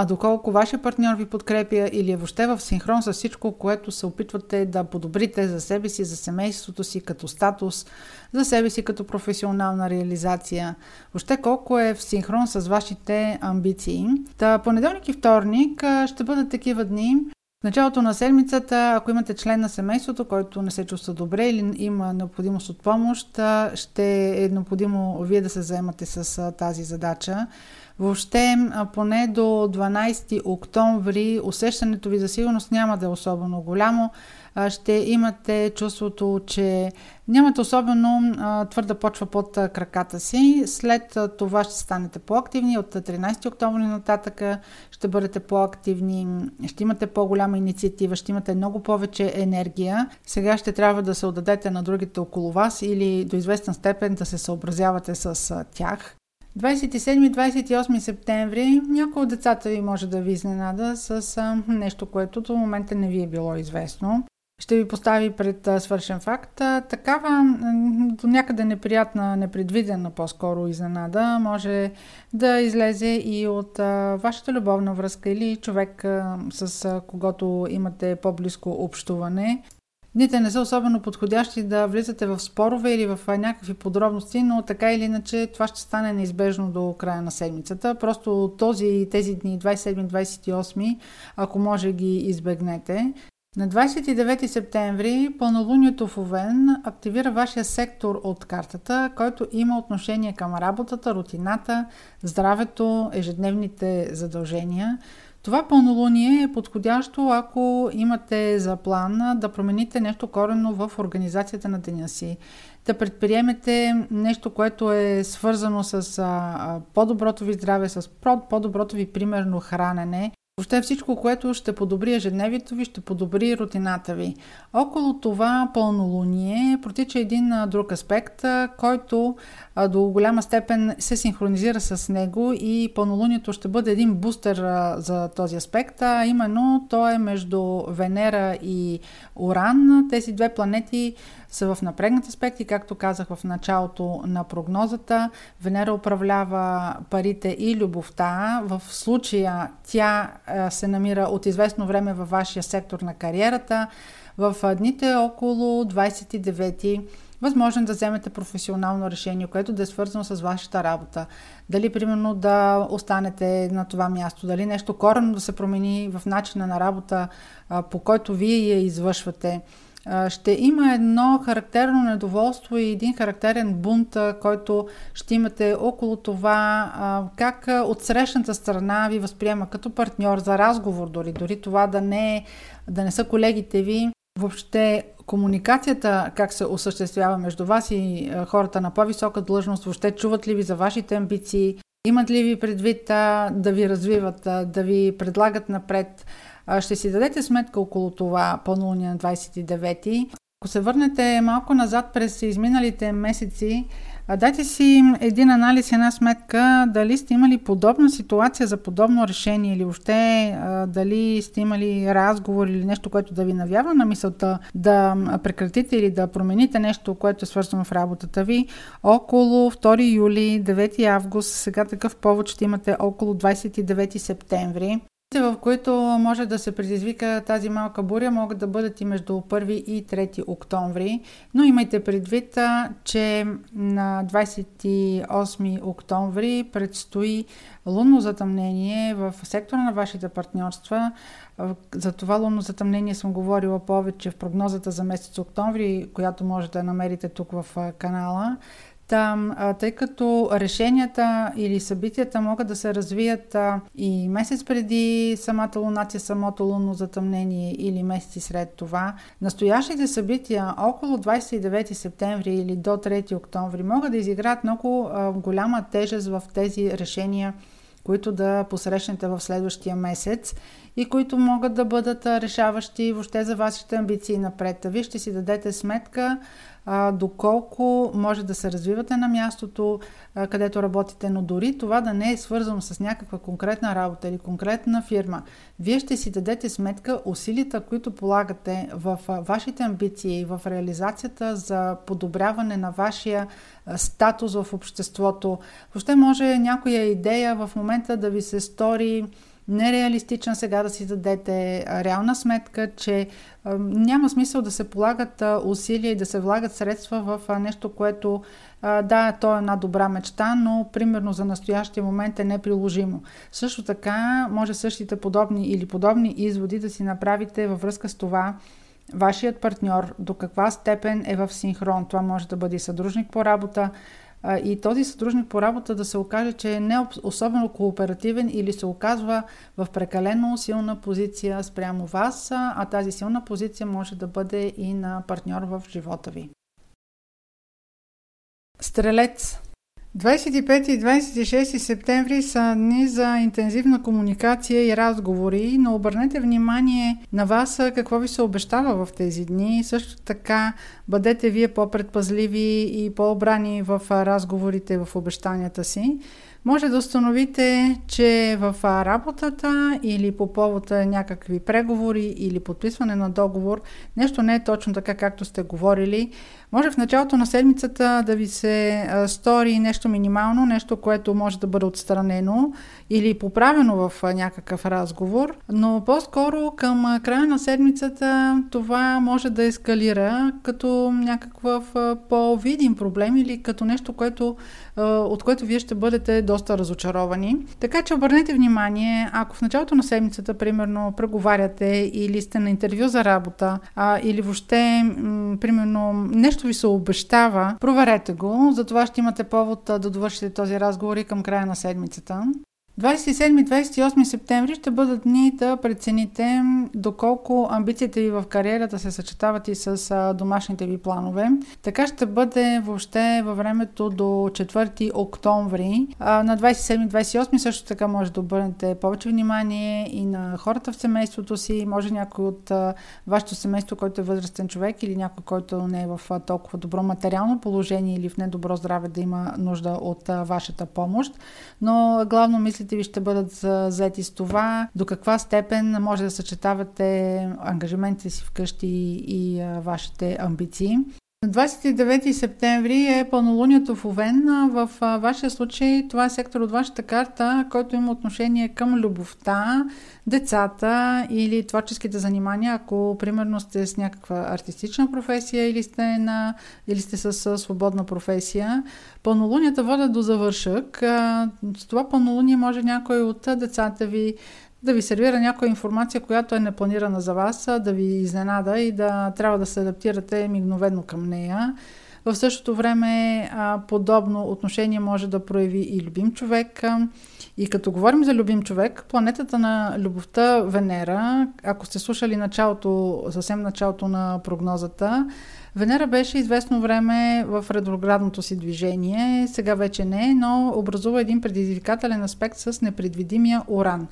Speaker 1: а доколко вашия партньор ви подкрепя или е въобще в синхрон с всичко, което се опитвате да подобрите за себе си, за семейството си като статус, за себе си като професионална реализация, въобще колко е в синхрон с вашите амбиции. Та понеделник и вторник ще бъдат такива дни, в началото на седмицата, ако имате член на семейството, който не се чувства добре или има необходимост от помощ, ще е необходимо вие да се заемате с тази задача. Въобще, поне до 12 октомври усещането ви за сигурност няма да е особено голямо. Ще имате чувството, че нямате особено твърда почва под краката си. След това ще станете по-активни. От 13 октомври нататък ще бъдете по-активни, ще имате по-голяма инициатива, ще имате много повече енергия. Сега ще трябва да се отдадете на другите около вас или до известен степен да се съобразявате с тях. 27-28 септември някой от децата ви може да ви изненада с нещо, което до момента не ви е било известно. Ще ви постави пред свършен факт. Такава до някъде неприятна, непредвидена по-скоро изненада може да излезе и от вашата любовна връзка или човек с когото имате по-близко общуване. Дните не са особено подходящи да влизате в спорове или в някакви подробности, но така или иначе това ще стане неизбежно до края на седмицата. Просто този, тези дни, 27-28, ако може ги избегнете. На 29 септември пълнолунието в Овен активира вашия сектор от картата, който има отношение към работата, рутината, здравето, ежедневните задължения – това пълнолуние е подходящо, ако имате за план да промените нещо коренно в организацията на деня си. Да предприемете нещо, което е свързано с по-доброто ви здраве, с по-доброто ви примерно хранене, Въобще всичко, което ще подобри ежедневието ви, ще подобри рутината ви. Около това пълнолуние протича един друг аспект, който до голяма степен се синхронизира с него и пълнолунието ще бъде един бустер за този аспект, а именно то е между Венера и Уран. Тези две планети са в напрегнат аспект и както казах в началото на прогнозата, Венера управлява парите и любовта. В случая тя се намира от известно време във вашия сектор на кариерата. В дните около 29 възможно е да вземете професионално решение, което да е свързано с вашата работа. Дали, примерно, да останете на това място, дали нещо коренно да се промени в начина на работа, по който вие я извършвате ще има едно характерно недоволство и един характерен бунт, който ще имате около това как от срещната страна ви възприема като партньор за разговор, дори, дори това да не, да не са колегите ви. Въобще комуникацията как се осъществява между вас и хората на по-висока длъжност, въобще чуват ли ви за вашите амбиции, имат ли ви предвид да ви развиват, да ви предлагат напред, ще си дадете сметка около това пълнолуние на 29-ти. Ако се върнете малко назад през изминалите месеци, дайте си един анализ, една сметка, дали сте имали подобна ситуация за подобно решение или въобще дали сте имали разговор или нещо, което да ви навява на мисълта да прекратите или да промените нещо, което е свързано в работата ви. Около 2 юли, 9 август, сега такъв повод ще имате около 29 септември в които може да се предизвика тази малка буря, могат да бъдат и между 1 и 3 октомври, но имайте предвид, че на 28 октомври предстои лунно затъмнение в сектора на вашите партньорства. За това лунно затъмнение съм говорила повече в прогнозата за месец октомври, която може да намерите тук в канала. Там, тъй като решенията или събитията могат да се развият а, и месец преди самата лунация, самото лунно затъмнение или месеци след това, настоящите събития около 29 септември или до 3 октомври могат да изиграят много а, голяма тежест в тези решения, които да посрещнете в следващия месец и които могат да бъдат решаващи въобще за вашите амбиции напред. Вие ще си дадете сметка доколко може да се развивате на мястото, където работите, но дори това да не е свързано с някаква конкретна работа или конкретна фирма, вие ще си дадете сметка усилията, които полагате в вашите амбиции в реализацията за подобряване на вашия статус в обществото. Въобще може някоя идея в момента да ви се стори нереалистична сега да си дадете реална сметка, че няма смисъл да се полагат усилия и да се влагат средства в нещо, което да, то е една добра мечта, но примерно за настоящия момент е неприложимо. Също така може същите подобни или подобни изводи да си направите във връзка с това, вашият партньор до каква степен е в синхрон. Това може да бъде съдружник по работа, и този съдружник по работа да се окаже, че е не особено кооперативен или се оказва в прекалено силна позиция спрямо вас, а тази силна позиция може да бъде и на партньор в живота ви. Стрелец 25 и 26 септември са дни за интензивна комуникация и разговори, но обърнете внимание на вас какво ви се обещава в тези дни. Също така бъдете вие по-предпазливи и по-обрани в разговорите в обещанията си може да установите, че в работата или по повод някакви преговори или подписване на договор нещо не е точно така, както сте говорили. Може в началото на седмицата да ви се стори нещо минимално, нещо, което може да бъде отстранено или поправено в някакъв разговор, но по-скоро към края на седмицата това може да ескалира като някакъв по-видим проблем или като нещо, което, от което вие ще бъдете доста разочаровани. Така че обърнете внимание, ако в началото на седмицата, примерно, преговаряте или сте на интервю за работа, или въобще, примерно, нещо ви се обещава, проверете го, за това ще имате повод да довършите този разговор и към края на седмицата. 27-28 септември ще бъдат дни да прецените доколко амбициите ви в кариерата се съчетават и с домашните ви планове. Така ще бъде въобще във времето до 4 октомври. На 27-28 също така може да обърнете повече внимание и на хората в семейството си. Може някой от вашето семейство, който е възрастен човек или някой, който не е в толкова добро материално положение или в недобро здраве да има нужда от вашата помощ. Но главно мислите ви ще бъдат заети с това, до каква степен може да съчетавате ангажиментите си вкъщи и вашите амбиции. На 29 септември е пълнолунието в Овен. В вашия случай това е сектор от вашата карта, който има отношение към любовта, децата или творческите занимания, ако примерно сте с някаква артистична професия или сте, на, или сте с свободна професия. Пълнолунията водят до завършък. С това пълнолуние може някой от децата ви да ви сервира някоя информация, която е непланирана за вас, да ви изненада и да трябва да се адаптирате мигновено към нея. В същото време подобно отношение може да прояви и любим човек. И като говорим за любим човек, планетата на любовта Венера, ако сте слушали началото, съвсем началото на прогнозата, Венера беше известно време в ретроградното си движение, сега вече не, но образува един предизвикателен аспект с непредвидимия Уран.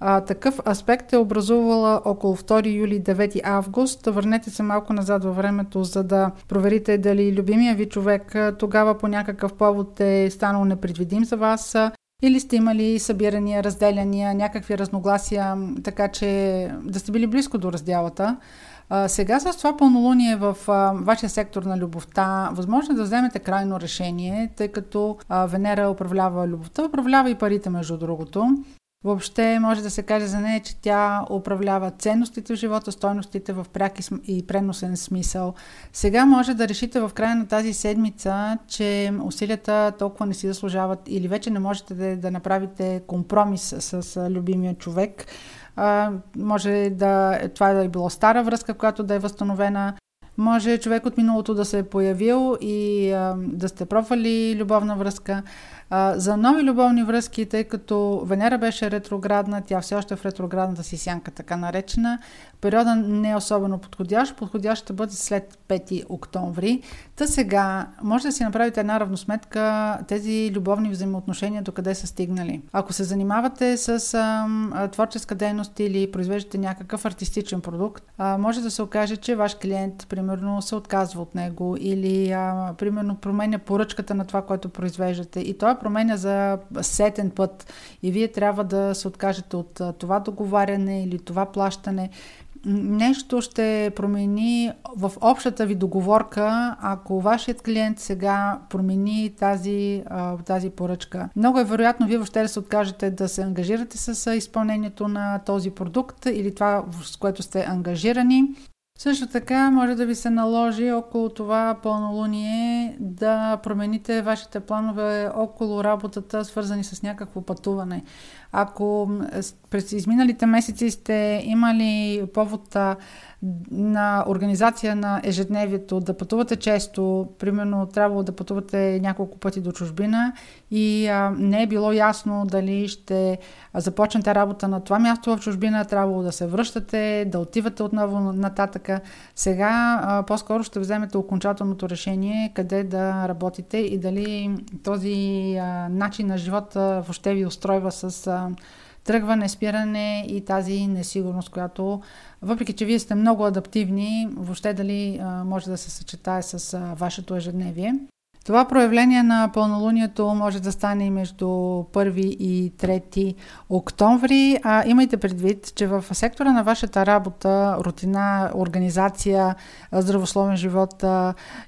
Speaker 1: А, такъв аспект е образувала около 2 юли 9 август. Върнете се малко назад във времето, за да проверите дали любимия ви човек тогава по някакъв повод е станал непредвидим за вас или сте имали събирания, разделяния, някакви разногласия, така че да сте били близко до разделата. Сега с това пълнолуние в вашия сектор на любовта, възможно е да вземете крайно решение, тъй като Венера управлява любовта, управлява и парите между другото. Въобще може да се каже за нея, че тя управлява ценностите в живота, стойностите в пряк и преносен смисъл. Сега може да решите в края на тази седмица, че усилията толкова не си заслужават или вече не можете да направите компромис с любимия човек. Може да това да е било стара връзка, която да е възстановена. Може човек от миналото да се е появил и а, да сте пробвали любовна връзка. За нови любовни връзки, тъй като Венера беше ретроградна, тя все още е в ретроградната си сянка, така наречена, периода не е особено подходящ. Подходящ ще бъде след 5 октомври. Та сега може да си направите една равносметка тези любовни взаимоотношения до къде са стигнали. Ако се занимавате с а, творческа дейност или произвеждате някакъв артистичен продукт, а, може да се окаже, че ваш клиент, примерно, се отказва от него или, а, примерно, променя поръчката на това, което произвеждате. И променя за сетен път и вие трябва да се откажете от това договаряне или това плащане. Нещо ще промени в общата ви договорка, ако вашият клиент сега промени тази, тази поръчка. Много е вероятно вие въобще да се откажете да се ангажирате с изпълнението на този продукт или това, с което сте ангажирани. Също така може да ви се наложи около това пълнолуние да промените вашите планове около работата, свързани с някакво пътуване. Ако през изминалите месеци сте имали повод на организация на ежедневието, да пътувате често, примерно трябвало да пътувате няколко пъти до чужбина и не е било ясно дали ще започнете работа на това място в чужбина, трябвало да се връщате, да отивате отново нататъка. Сега по-скоро ще вземете окончателното решение къде да работите и дали този начин на живота въобще ви устройва с тръгване, спиране и тази несигурност, която, въпреки че вие сте много адаптивни, въобще дали може да се съчетае с вашето ежедневие. Това проявление на пълнолунието може да стане между 1 и 3 октомври. А, имайте предвид, че в сектора на вашата работа, рутина, организация, здравословен живот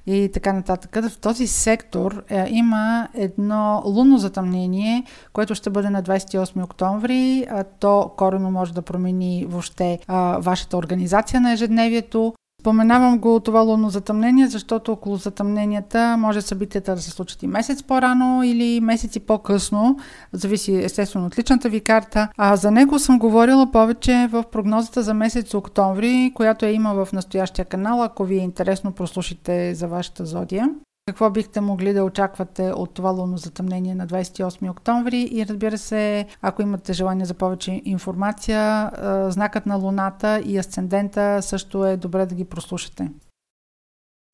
Speaker 1: и така нататък, в този сектор е, има едно лунно затъмнение, което ще бъде на 28 октомври. То корено може да промени въобще вашата организация на ежедневието, Споменавам го това лунно затъмнение, защото около затъмненията може събитията да се случат и месец по-рано или месеци по-късно. Зависи естествено от личната ви карта. А за него съм говорила повече в прогнозата за месец октомври, която я има в настоящия канал, ако ви е интересно прослушайте за вашата зодия. Какво бихте могли да очаквате от това лунно затъмнение на 28 октомври и разбира се, ако имате желание за повече информация, знакът на луната и асцендента също е добре да ги прослушате.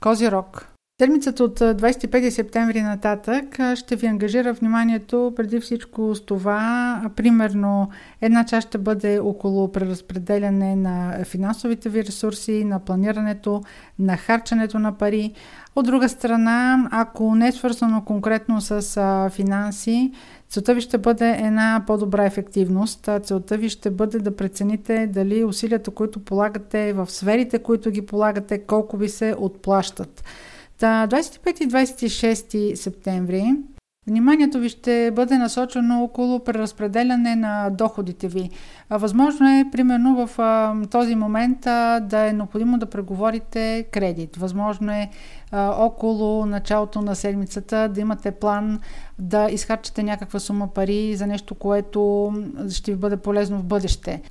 Speaker 1: Козирог Седмицата от 25 септември нататък ще ви ангажира вниманието преди всичко с това. Примерно една част ще бъде около преразпределяне на финансовите ви ресурси, на планирането, на харчането на пари. От друга страна, ако не е свързано конкретно с финанси, целта ви ще бъде една по-добра ефективност. Целта ви ще бъде да прецените дали усилията, които полагате в сферите, които ги полагате, колко ви се отплащат. Та 25 и 26 септември Вниманието ви ще бъде насочено около преразпределяне на доходите ви. Възможно е, примерно, в този момент да е необходимо да преговорите кредит. Възможно е около началото на седмицата да имате план да изхарчите някаква сума пари за нещо, което ще ви бъде полезно в бъдеще.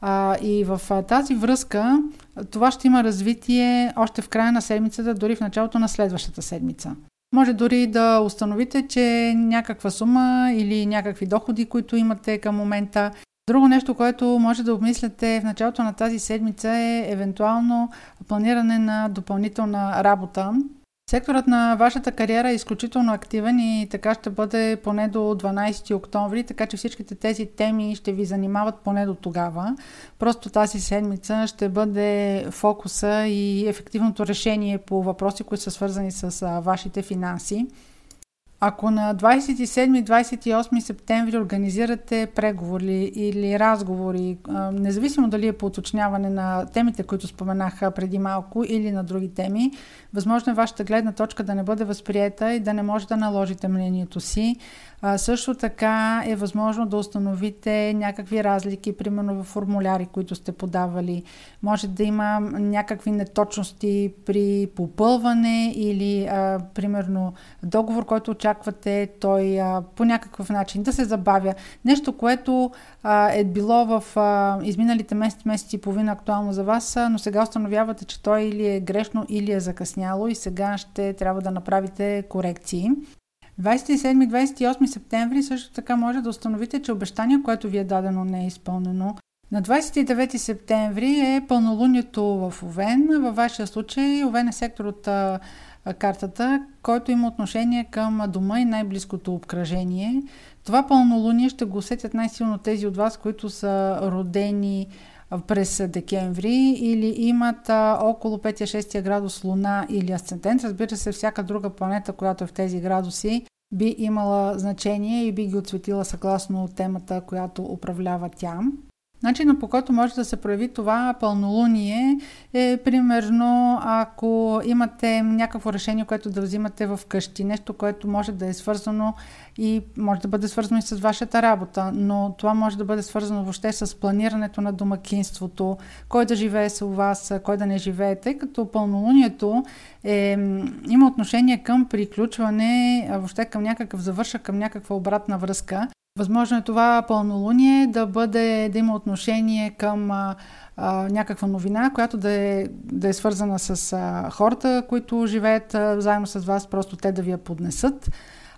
Speaker 1: и в тази връзка това ще има развитие още в края на седмицата, дори в началото на следващата седмица. Може дори да установите, че някаква сума или някакви доходи, които имате към момента, Друго нещо, което може да обмисляте в началото на тази седмица е евентуално планиране на допълнителна работа. Секторът на вашата кариера е изключително активен и така ще бъде поне до 12 октомври, така че всичките тези теми ще ви занимават поне до тогава. Просто тази седмица ще бъде фокуса и ефективното решение по въпроси, които са свързани с вашите финанси. Ако на 27-28 септември организирате преговори или разговори, независимо дали е по уточняване на темите, които споменах преди малко или на други теми, възможно е вашата гледна точка да не бъде възприета и да не може да наложите мнението си. А, също така е възможно да установите някакви разлики, примерно в формуляри, които сте подавали. Може да има някакви неточности при попълване или, а, примерно, договор, който очаквате, той а, по някакъв начин да се забавя. Нещо, което а, е било в а, изминалите месец, месец и половина актуално за вас, но сега установявате, че той или е грешно, или е закъсняло и сега ще трябва да направите корекции. 27-28 септември също така може да установите, че обещание, което ви е дадено, не е изпълнено. На 29 септември е пълнолунието в Овен. Във вашия случай Овен е сектор от а, картата, който има отношение към дома и най-близкото обкръжение. Това пълнолуние ще го усетят най-силно тези от вас, които са родени през декември или имат а, около 5-6 градус Луна или Асцендент. Разбира се, всяка друга планета, която е в тези градуси, би имала значение и би ги отсветила съгласно темата, която управлява тя. Начинът по който може да се прояви това пълнолуние е примерно ако имате някакво решение, което да взимате в къщи, нещо, което може да е свързано и може да бъде свързано и с вашата работа, но това може да бъде свързано въобще с планирането на домакинството, кой да живее с вас, кой да не живее, тъй като пълнолунието е, има отношение към приключване, въобще към някакъв завършък, към някаква обратна връзка. Възможно е това пълнолуние да бъде, да има отношение към а, а, някаква новина, която да е, да е свързана с а, хората, които живеят а, заедно с вас, просто те да ви я поднесат.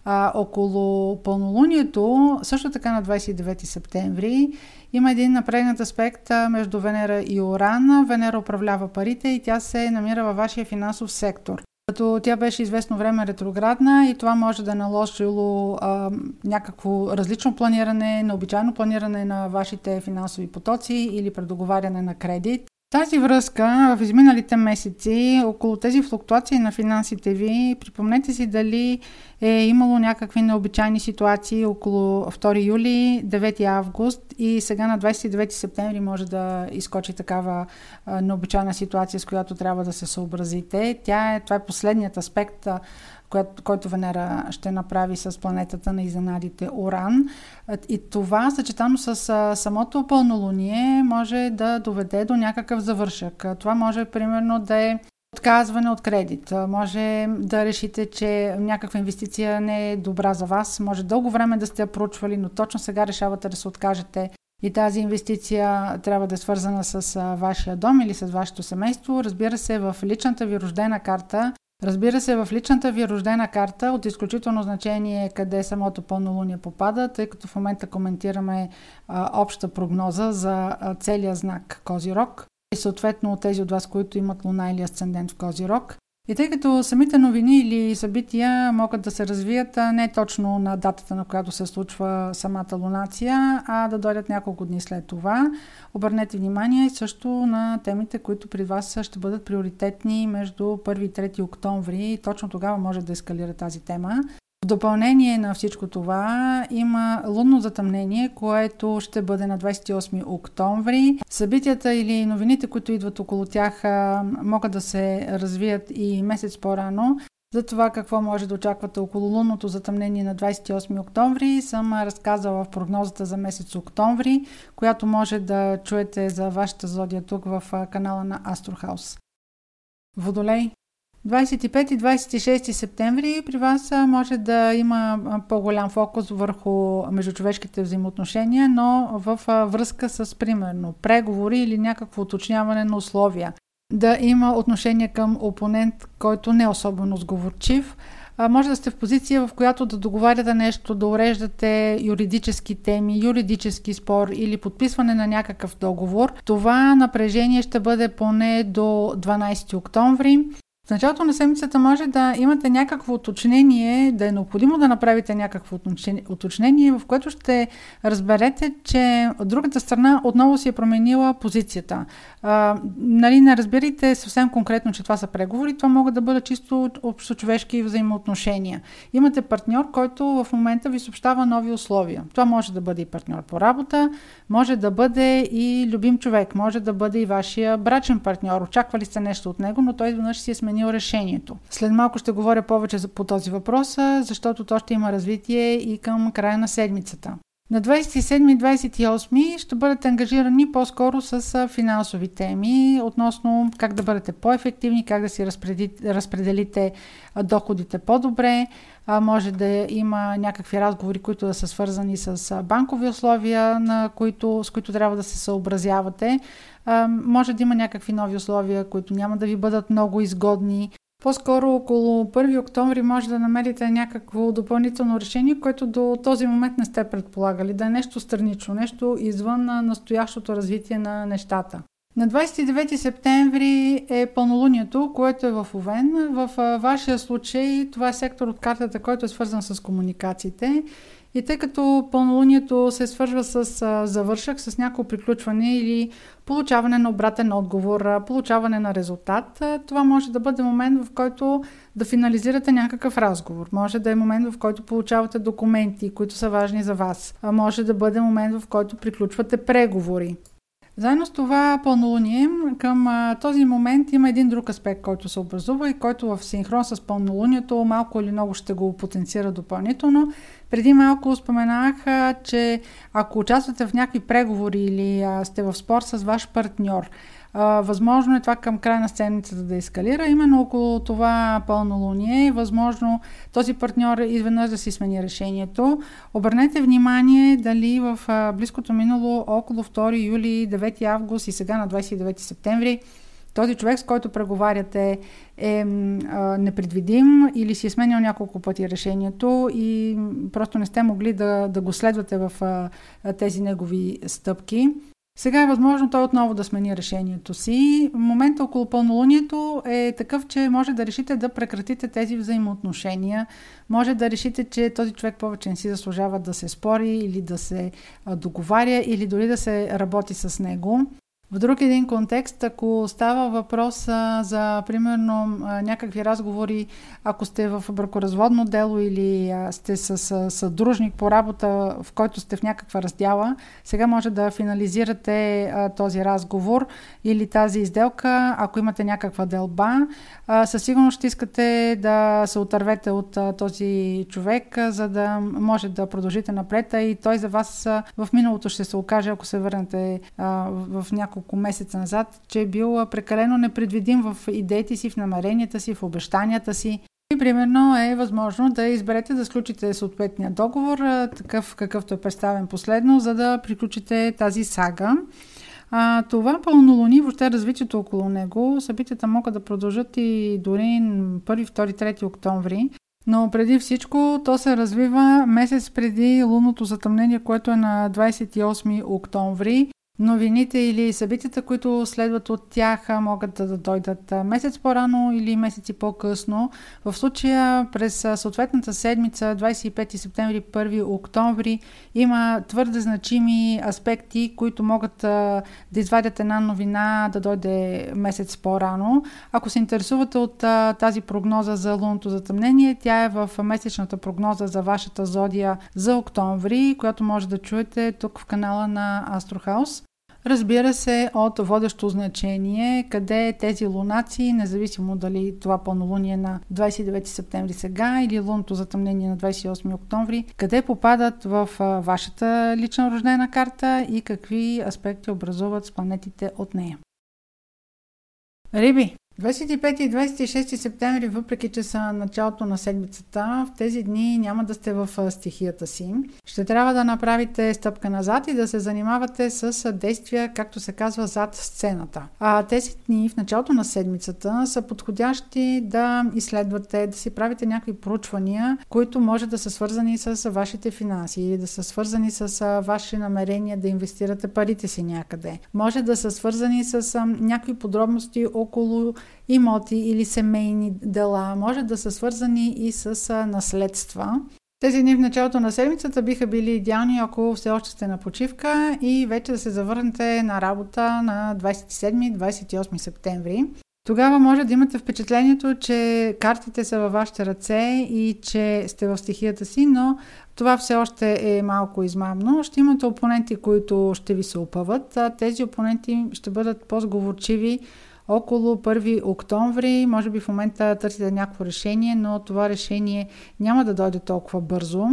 Speaker 1: А, около пълнолунието, също така на 29 септември, има един напрегнат аспект между Венера и Оран. Венера управлява парите и тя се намира във вашия финансов сектор като тя беше известно време ретроградна и това може да е наложило а, някакво различно планиране, необичайно планиране на вашите финансови потоци или предоговаряне на кредит тази връзка в изминалите месеци, около тези флуктуации на финансите ви, припомнете си дали е имало някакви необичайни ситуации около 2 юли, 9 август и сега на 29 септември може да изкочи такава необичайна ситуация, с която трябва да се съобразите. Тя е, това е последният аспект който Венера ще направи с планетата на изненадите Уран. И това, съчетано с самото пълнолуние, може да доведе до някакъв завършък. Това може, примерно, да е отказване от кредит. Може да решите, че някаква инвестиция не е добра за вас. Може дълго време да сте я проучвали, но точно сега решавате да се откажете. И тази инвестиция трябва да е свързана с вашия дом или с вашето семейство. Разбира се, в личната ви рождена карта Разбира се, в личната ви рождена карта от изключително значение е къде самото пълнолуние попада, тъй като в момента коментираме а, обща прогноза за а, целия знак Козирог и съответно тези от вас, които имат луна или асцендент в Козирог. И тъй като самите новини или събития могат да се развият не точно на датата, на която се случва самата лунация, а да дойдат няколко дни след това, обърнете внимание също на темите, които при вас ще бъдат приоритетни между 1 и 3 октомври. Точно тогава може да ескалира тази тема. В допълнение на всичко това има лунно затъмнение, което ще бъде на 28 октомври. Събитията или новините, които идват около тях, могат да се развият и месец по-рано. За това какво може да очаквате около лунното затъмнение на 28 октомври съм разказала в прогнозата за месец октомври, която може да чуете за вашата зодия тук в канала на Астрохаус. Водолей 25 и 26 септември при вас може да има по-голям фокус върху междучовешките взаимоотношения, но в връзка с, примерно, преговори или някакво уточняване на условия. Да има отношение към опонент, който не е особено сговорчив. Може да сте в позиция, в която да договаряте нещо, да уреждате юридически теми, юридически спор или подписване на някакъв договор. Това напрежение ще бъде поне до 12 октомври. В началото на седмицата може да имате някакво уточнение, да е необходимо да направите някакво уточнение, в което ще разберете, че от другата страна отново си е променила позицията. А, нали, не разбирайте съвсем конкретно, че това са преговори, това могат да бъдат чисто общочовешки взаимоотношения. Имате партньор, който в момента ви съобщава нови условия. Това може да бъде и партньор по работа, може да бъде и любим човек, може да бъде и вашия брачен партньор. Очаквали сте нещо от него, но той изведнъж си е сменил решението. След малко ще говоря повече по този въпрос, защото то ще има развитие и към края на седмицата. На 27 и 28 ще бъдете ангажирани по-скоро с финансови теми относно как да бъдете по-ефективни, как да си разпределите доходите по-добре. Може да има някакви разговори, които да са свързани с банкови условия, на които, с които трябва да се съобразявате. Може да има някакви нови условия, които няма да ви бъдат много изгодни. По-скоро около 1 октомври може да намерите някакво допълнително решение, което до този момент не сте предполагали. Да е нещо странично, нещо извън на настоящото развитие на нещата. На 29 септември е пълнолунието, което е в Овен. В вашия случай това е сектор от картата, който е свързан с комуникациите. И тъй като пълнолунието се свържва с а, завършък, с някакво приключване или получаване на обратен отговор, получаване на резултат, а, това може да бъде момент, в който да финализирате някакъв разговор. Може да е момент, в който получавате документи, които са важни за вас. А може да бъде момент, в който приключвате преговори. Заедно с това пълнолуние, към а, този момент има един друг аспект, който се образува и който в синхрон с пълнолунието малко или много ще го потенцира допълнително. Преди малко споменах, а, че ако участвате в някакви преговори или а, сте в спор с ваш партньор, възможно е това към края на сценицата да ескалира. Именно около това пълнолуние е възможно този партньор изведнъж да си смени решението. Обърнете внимание дали в близкото минало, около 2 юли, 9 август и сега на 29 септември, този човек, с който преговаряте, е а, непредвидим или си е сменял няколко пъти решението и просто не сте могли да, да го следвате в а, тези негови стъпки. Сега е възможно той отново да смени решението си. Момента около пълнолунието е такъв, че може да решите да прекратите тези взаимоотношения. Може да решите, че този човек повече не си заслужава да се спори или да се договаря или дори да се работи с него. В друг един контекст, ако става въпрос а, за, примерно, а, някакви разговори, ако сте в бракоразводно дело или а, сте с съдружник по работа, в който сте в някаква раздяла, сега може да финализирате а, този разговор или тази изделка, ако имате някаква делба. А, със сигурност ще искате да се отървете от а, този човек, а, за да може да продължите напред и той за вас а, в миналото ще се окаже, ако се върнете а, в някакво няколко месеца назад, че е бил прекалено непредвидим в идеите си, в намеренията си, в обещанията си. И примерно е възможно да изберете да сключите съответния договор, такъв какъвто е представен последно, за да приключите тази сага. А, това пълнолуни, въобще развитието около него, събитията могат да продължат и дори 1, 2, 3 октомври. Но преди всичко то се развива месец преди лунното затъмнение, което е на 28 октомври новините или събитията, които следват от тях, могат да дойдат месец по-рано или месеци по-късно. В случая през съответната седмица, 25 септември, 1 октомври, има твърде значими аспекти, които могат да извадят една новина да дойде месец по-рано. Ако се интересувате от тази прогноза за лунното затъмнение, тя е в месечната прогноза за вашата зодия за октомври, която може да чуете тук в канала на Астрохаус. Разбира се, от водещо значение, къде тези лунации, независимо дали това пълнолуние на 29 септември сега или лунното затъмнение на 28 октомври, къде попадат в вашата лична рождена карта и какви аспекти образуват с планетите от нея. Риби, 25 и 26 септември, въпреки че са началото на седмицата, в тези дни няма да сте в стихията си. Ще трябва да направите стъпка назад и да се занимавате с действия, както се казва, зад сцената. А тези дни в началото на седмицата са подходящи да изследвате, да си правите някакви проучвания, които може да са свързани с вашите финанси или да са свързани с ваши намерения да инвестирате парите си някъде. Може да са свързани с някакви подробности около имоти или семейни дела, може да са свързани и с наследства. Тези дни в началото на седмицата биха били идеални, ако все още сте на почивка и вече да се завърнете на работа на 27-28 септември. Тогава може да имате впечатлението, че картите са във вашите ръце и че сте в стихията си, но това все още е малко измамно. Ще имате опоненти, които ще ви се опъват. Тези опоненти ще бъдат по-сговорчиви около 1 октомври. Може би в момента търсите някакво решение, но това решение няма да дойде толкова бързо.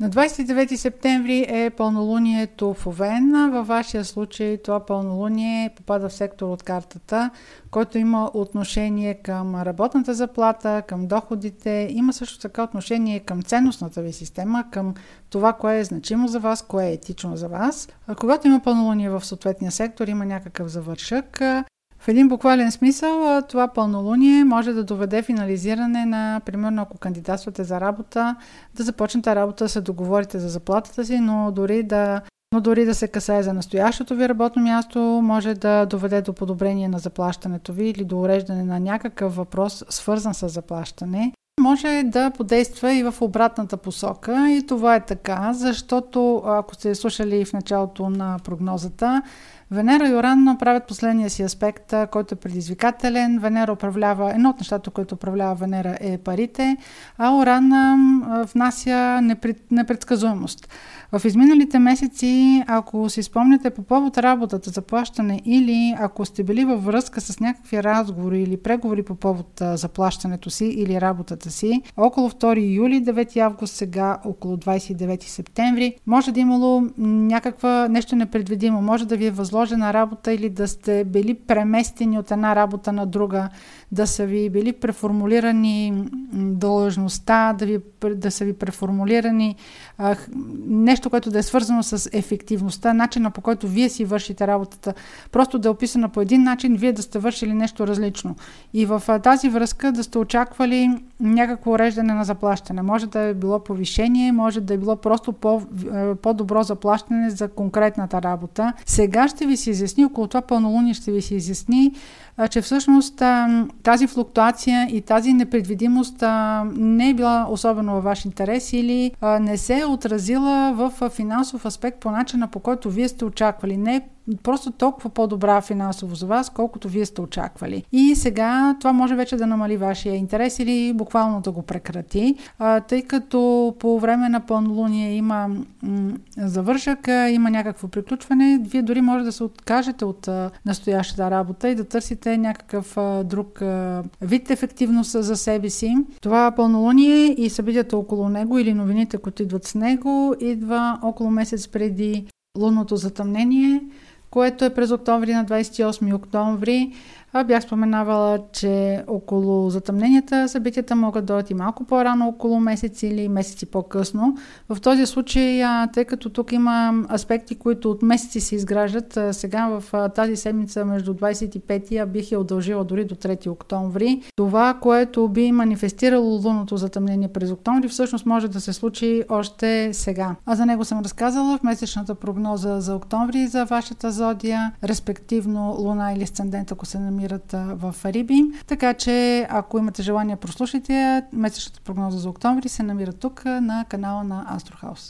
Speaker 1: На 29 септември е пълнолунието в Овен. Във вашия случай това пълнолуние попада в сектор от картата, който има отношение към работната заплата, към доходите, има също така отношение към ценностната ви система, към това, кое е значимо за вас, кое е етично за вас. Когато има пълнолуние в съответния сектор, има някакъв завършък. В един буквален смисъл това пълнолуние може да доведе финализиране на, примерно ако кандидатствате за работа, да започнете работа да се договорите за заплатата си, но дори да но дори да се касае за настоящото ви работно място, може да доведе до подобрение на заплащането ви или до уреждане на някакъв въпрос, свързан с заплащане. Може да подейства и в обратната посока и това е така, защото ако сте слушали в началото на прогнозата, Венера и Оран правят последния си аспект, който е предизвикателен. Венера управлява, едно от нещата, което управлява Венера е парите, а Оран внася непредсказуемост. В изминалите месеци, ако си спомняте по повод работата, заплащане или ако сте били във връзка с някакви разговори или преговори по повод заплащането си или работата си, около 2 юли, 9 август, сега около 29 септември, може да имало някаква нещо непредвидимо. Може да ви е възложена работа или да сте били преместени от една работа на друга, да са ви били преформулирани длъжността, да, ви, да са ви преформулирани а, нещо, което да е свързано с ефективността, начина по който вие си вършите работата, просто да е описано по един начин, вие да сте вършили нещо различно. И в тази връзка да сте очаквали някакво уреждане на заплащане. Може да е било повишение, може да е било просто по, по-добро заплащане за конкретната работа. Сега ще ви се изясни, около това пълнолуние ще ви се изясни че всъщност тази флуктуация и тази непредвидимост не е била особено във ваш интерес или не се е отразила в финансов аспект по начина по който вие сте очаквали. Не е просто толкова по-добра финансово за вас, колкото вие сте очаквали. И сега това може вече да намали вашия интерес или буквално да го прекрати, тъй като по време на пълнолуние има м- завършък, има някакво приключване, вие дори може да се откажете от настоящата работа и да търсите някакъв друг вид ефективност за себе си. Това пълнолуние и събитията около него или новините, които идват с него, идва около месец преди лунното затъмнение, което е през октомври на 28 октомври. Бях споменавала, че около затъмненията събитията могат да дойдат и малко по-рано, около месец или месеци по-късно. В този случай, тъй като тук има аспекти, които от месеци се изграждат, сега в тази седмица между 25 я бих я удължила дори до 3 октомври. Това, което би манифестирало лунното затъмнение през октомври, всъщност може да се случи още сега. А за него съм разказала в месечната прогноза за октомври за вашата зодия, респективно луна или асцендент, ако се намира намират в Риби. Така че, ако имате желание, прослушайте месечната прогноза за октомври, се намира тук на канала на Астрохаус.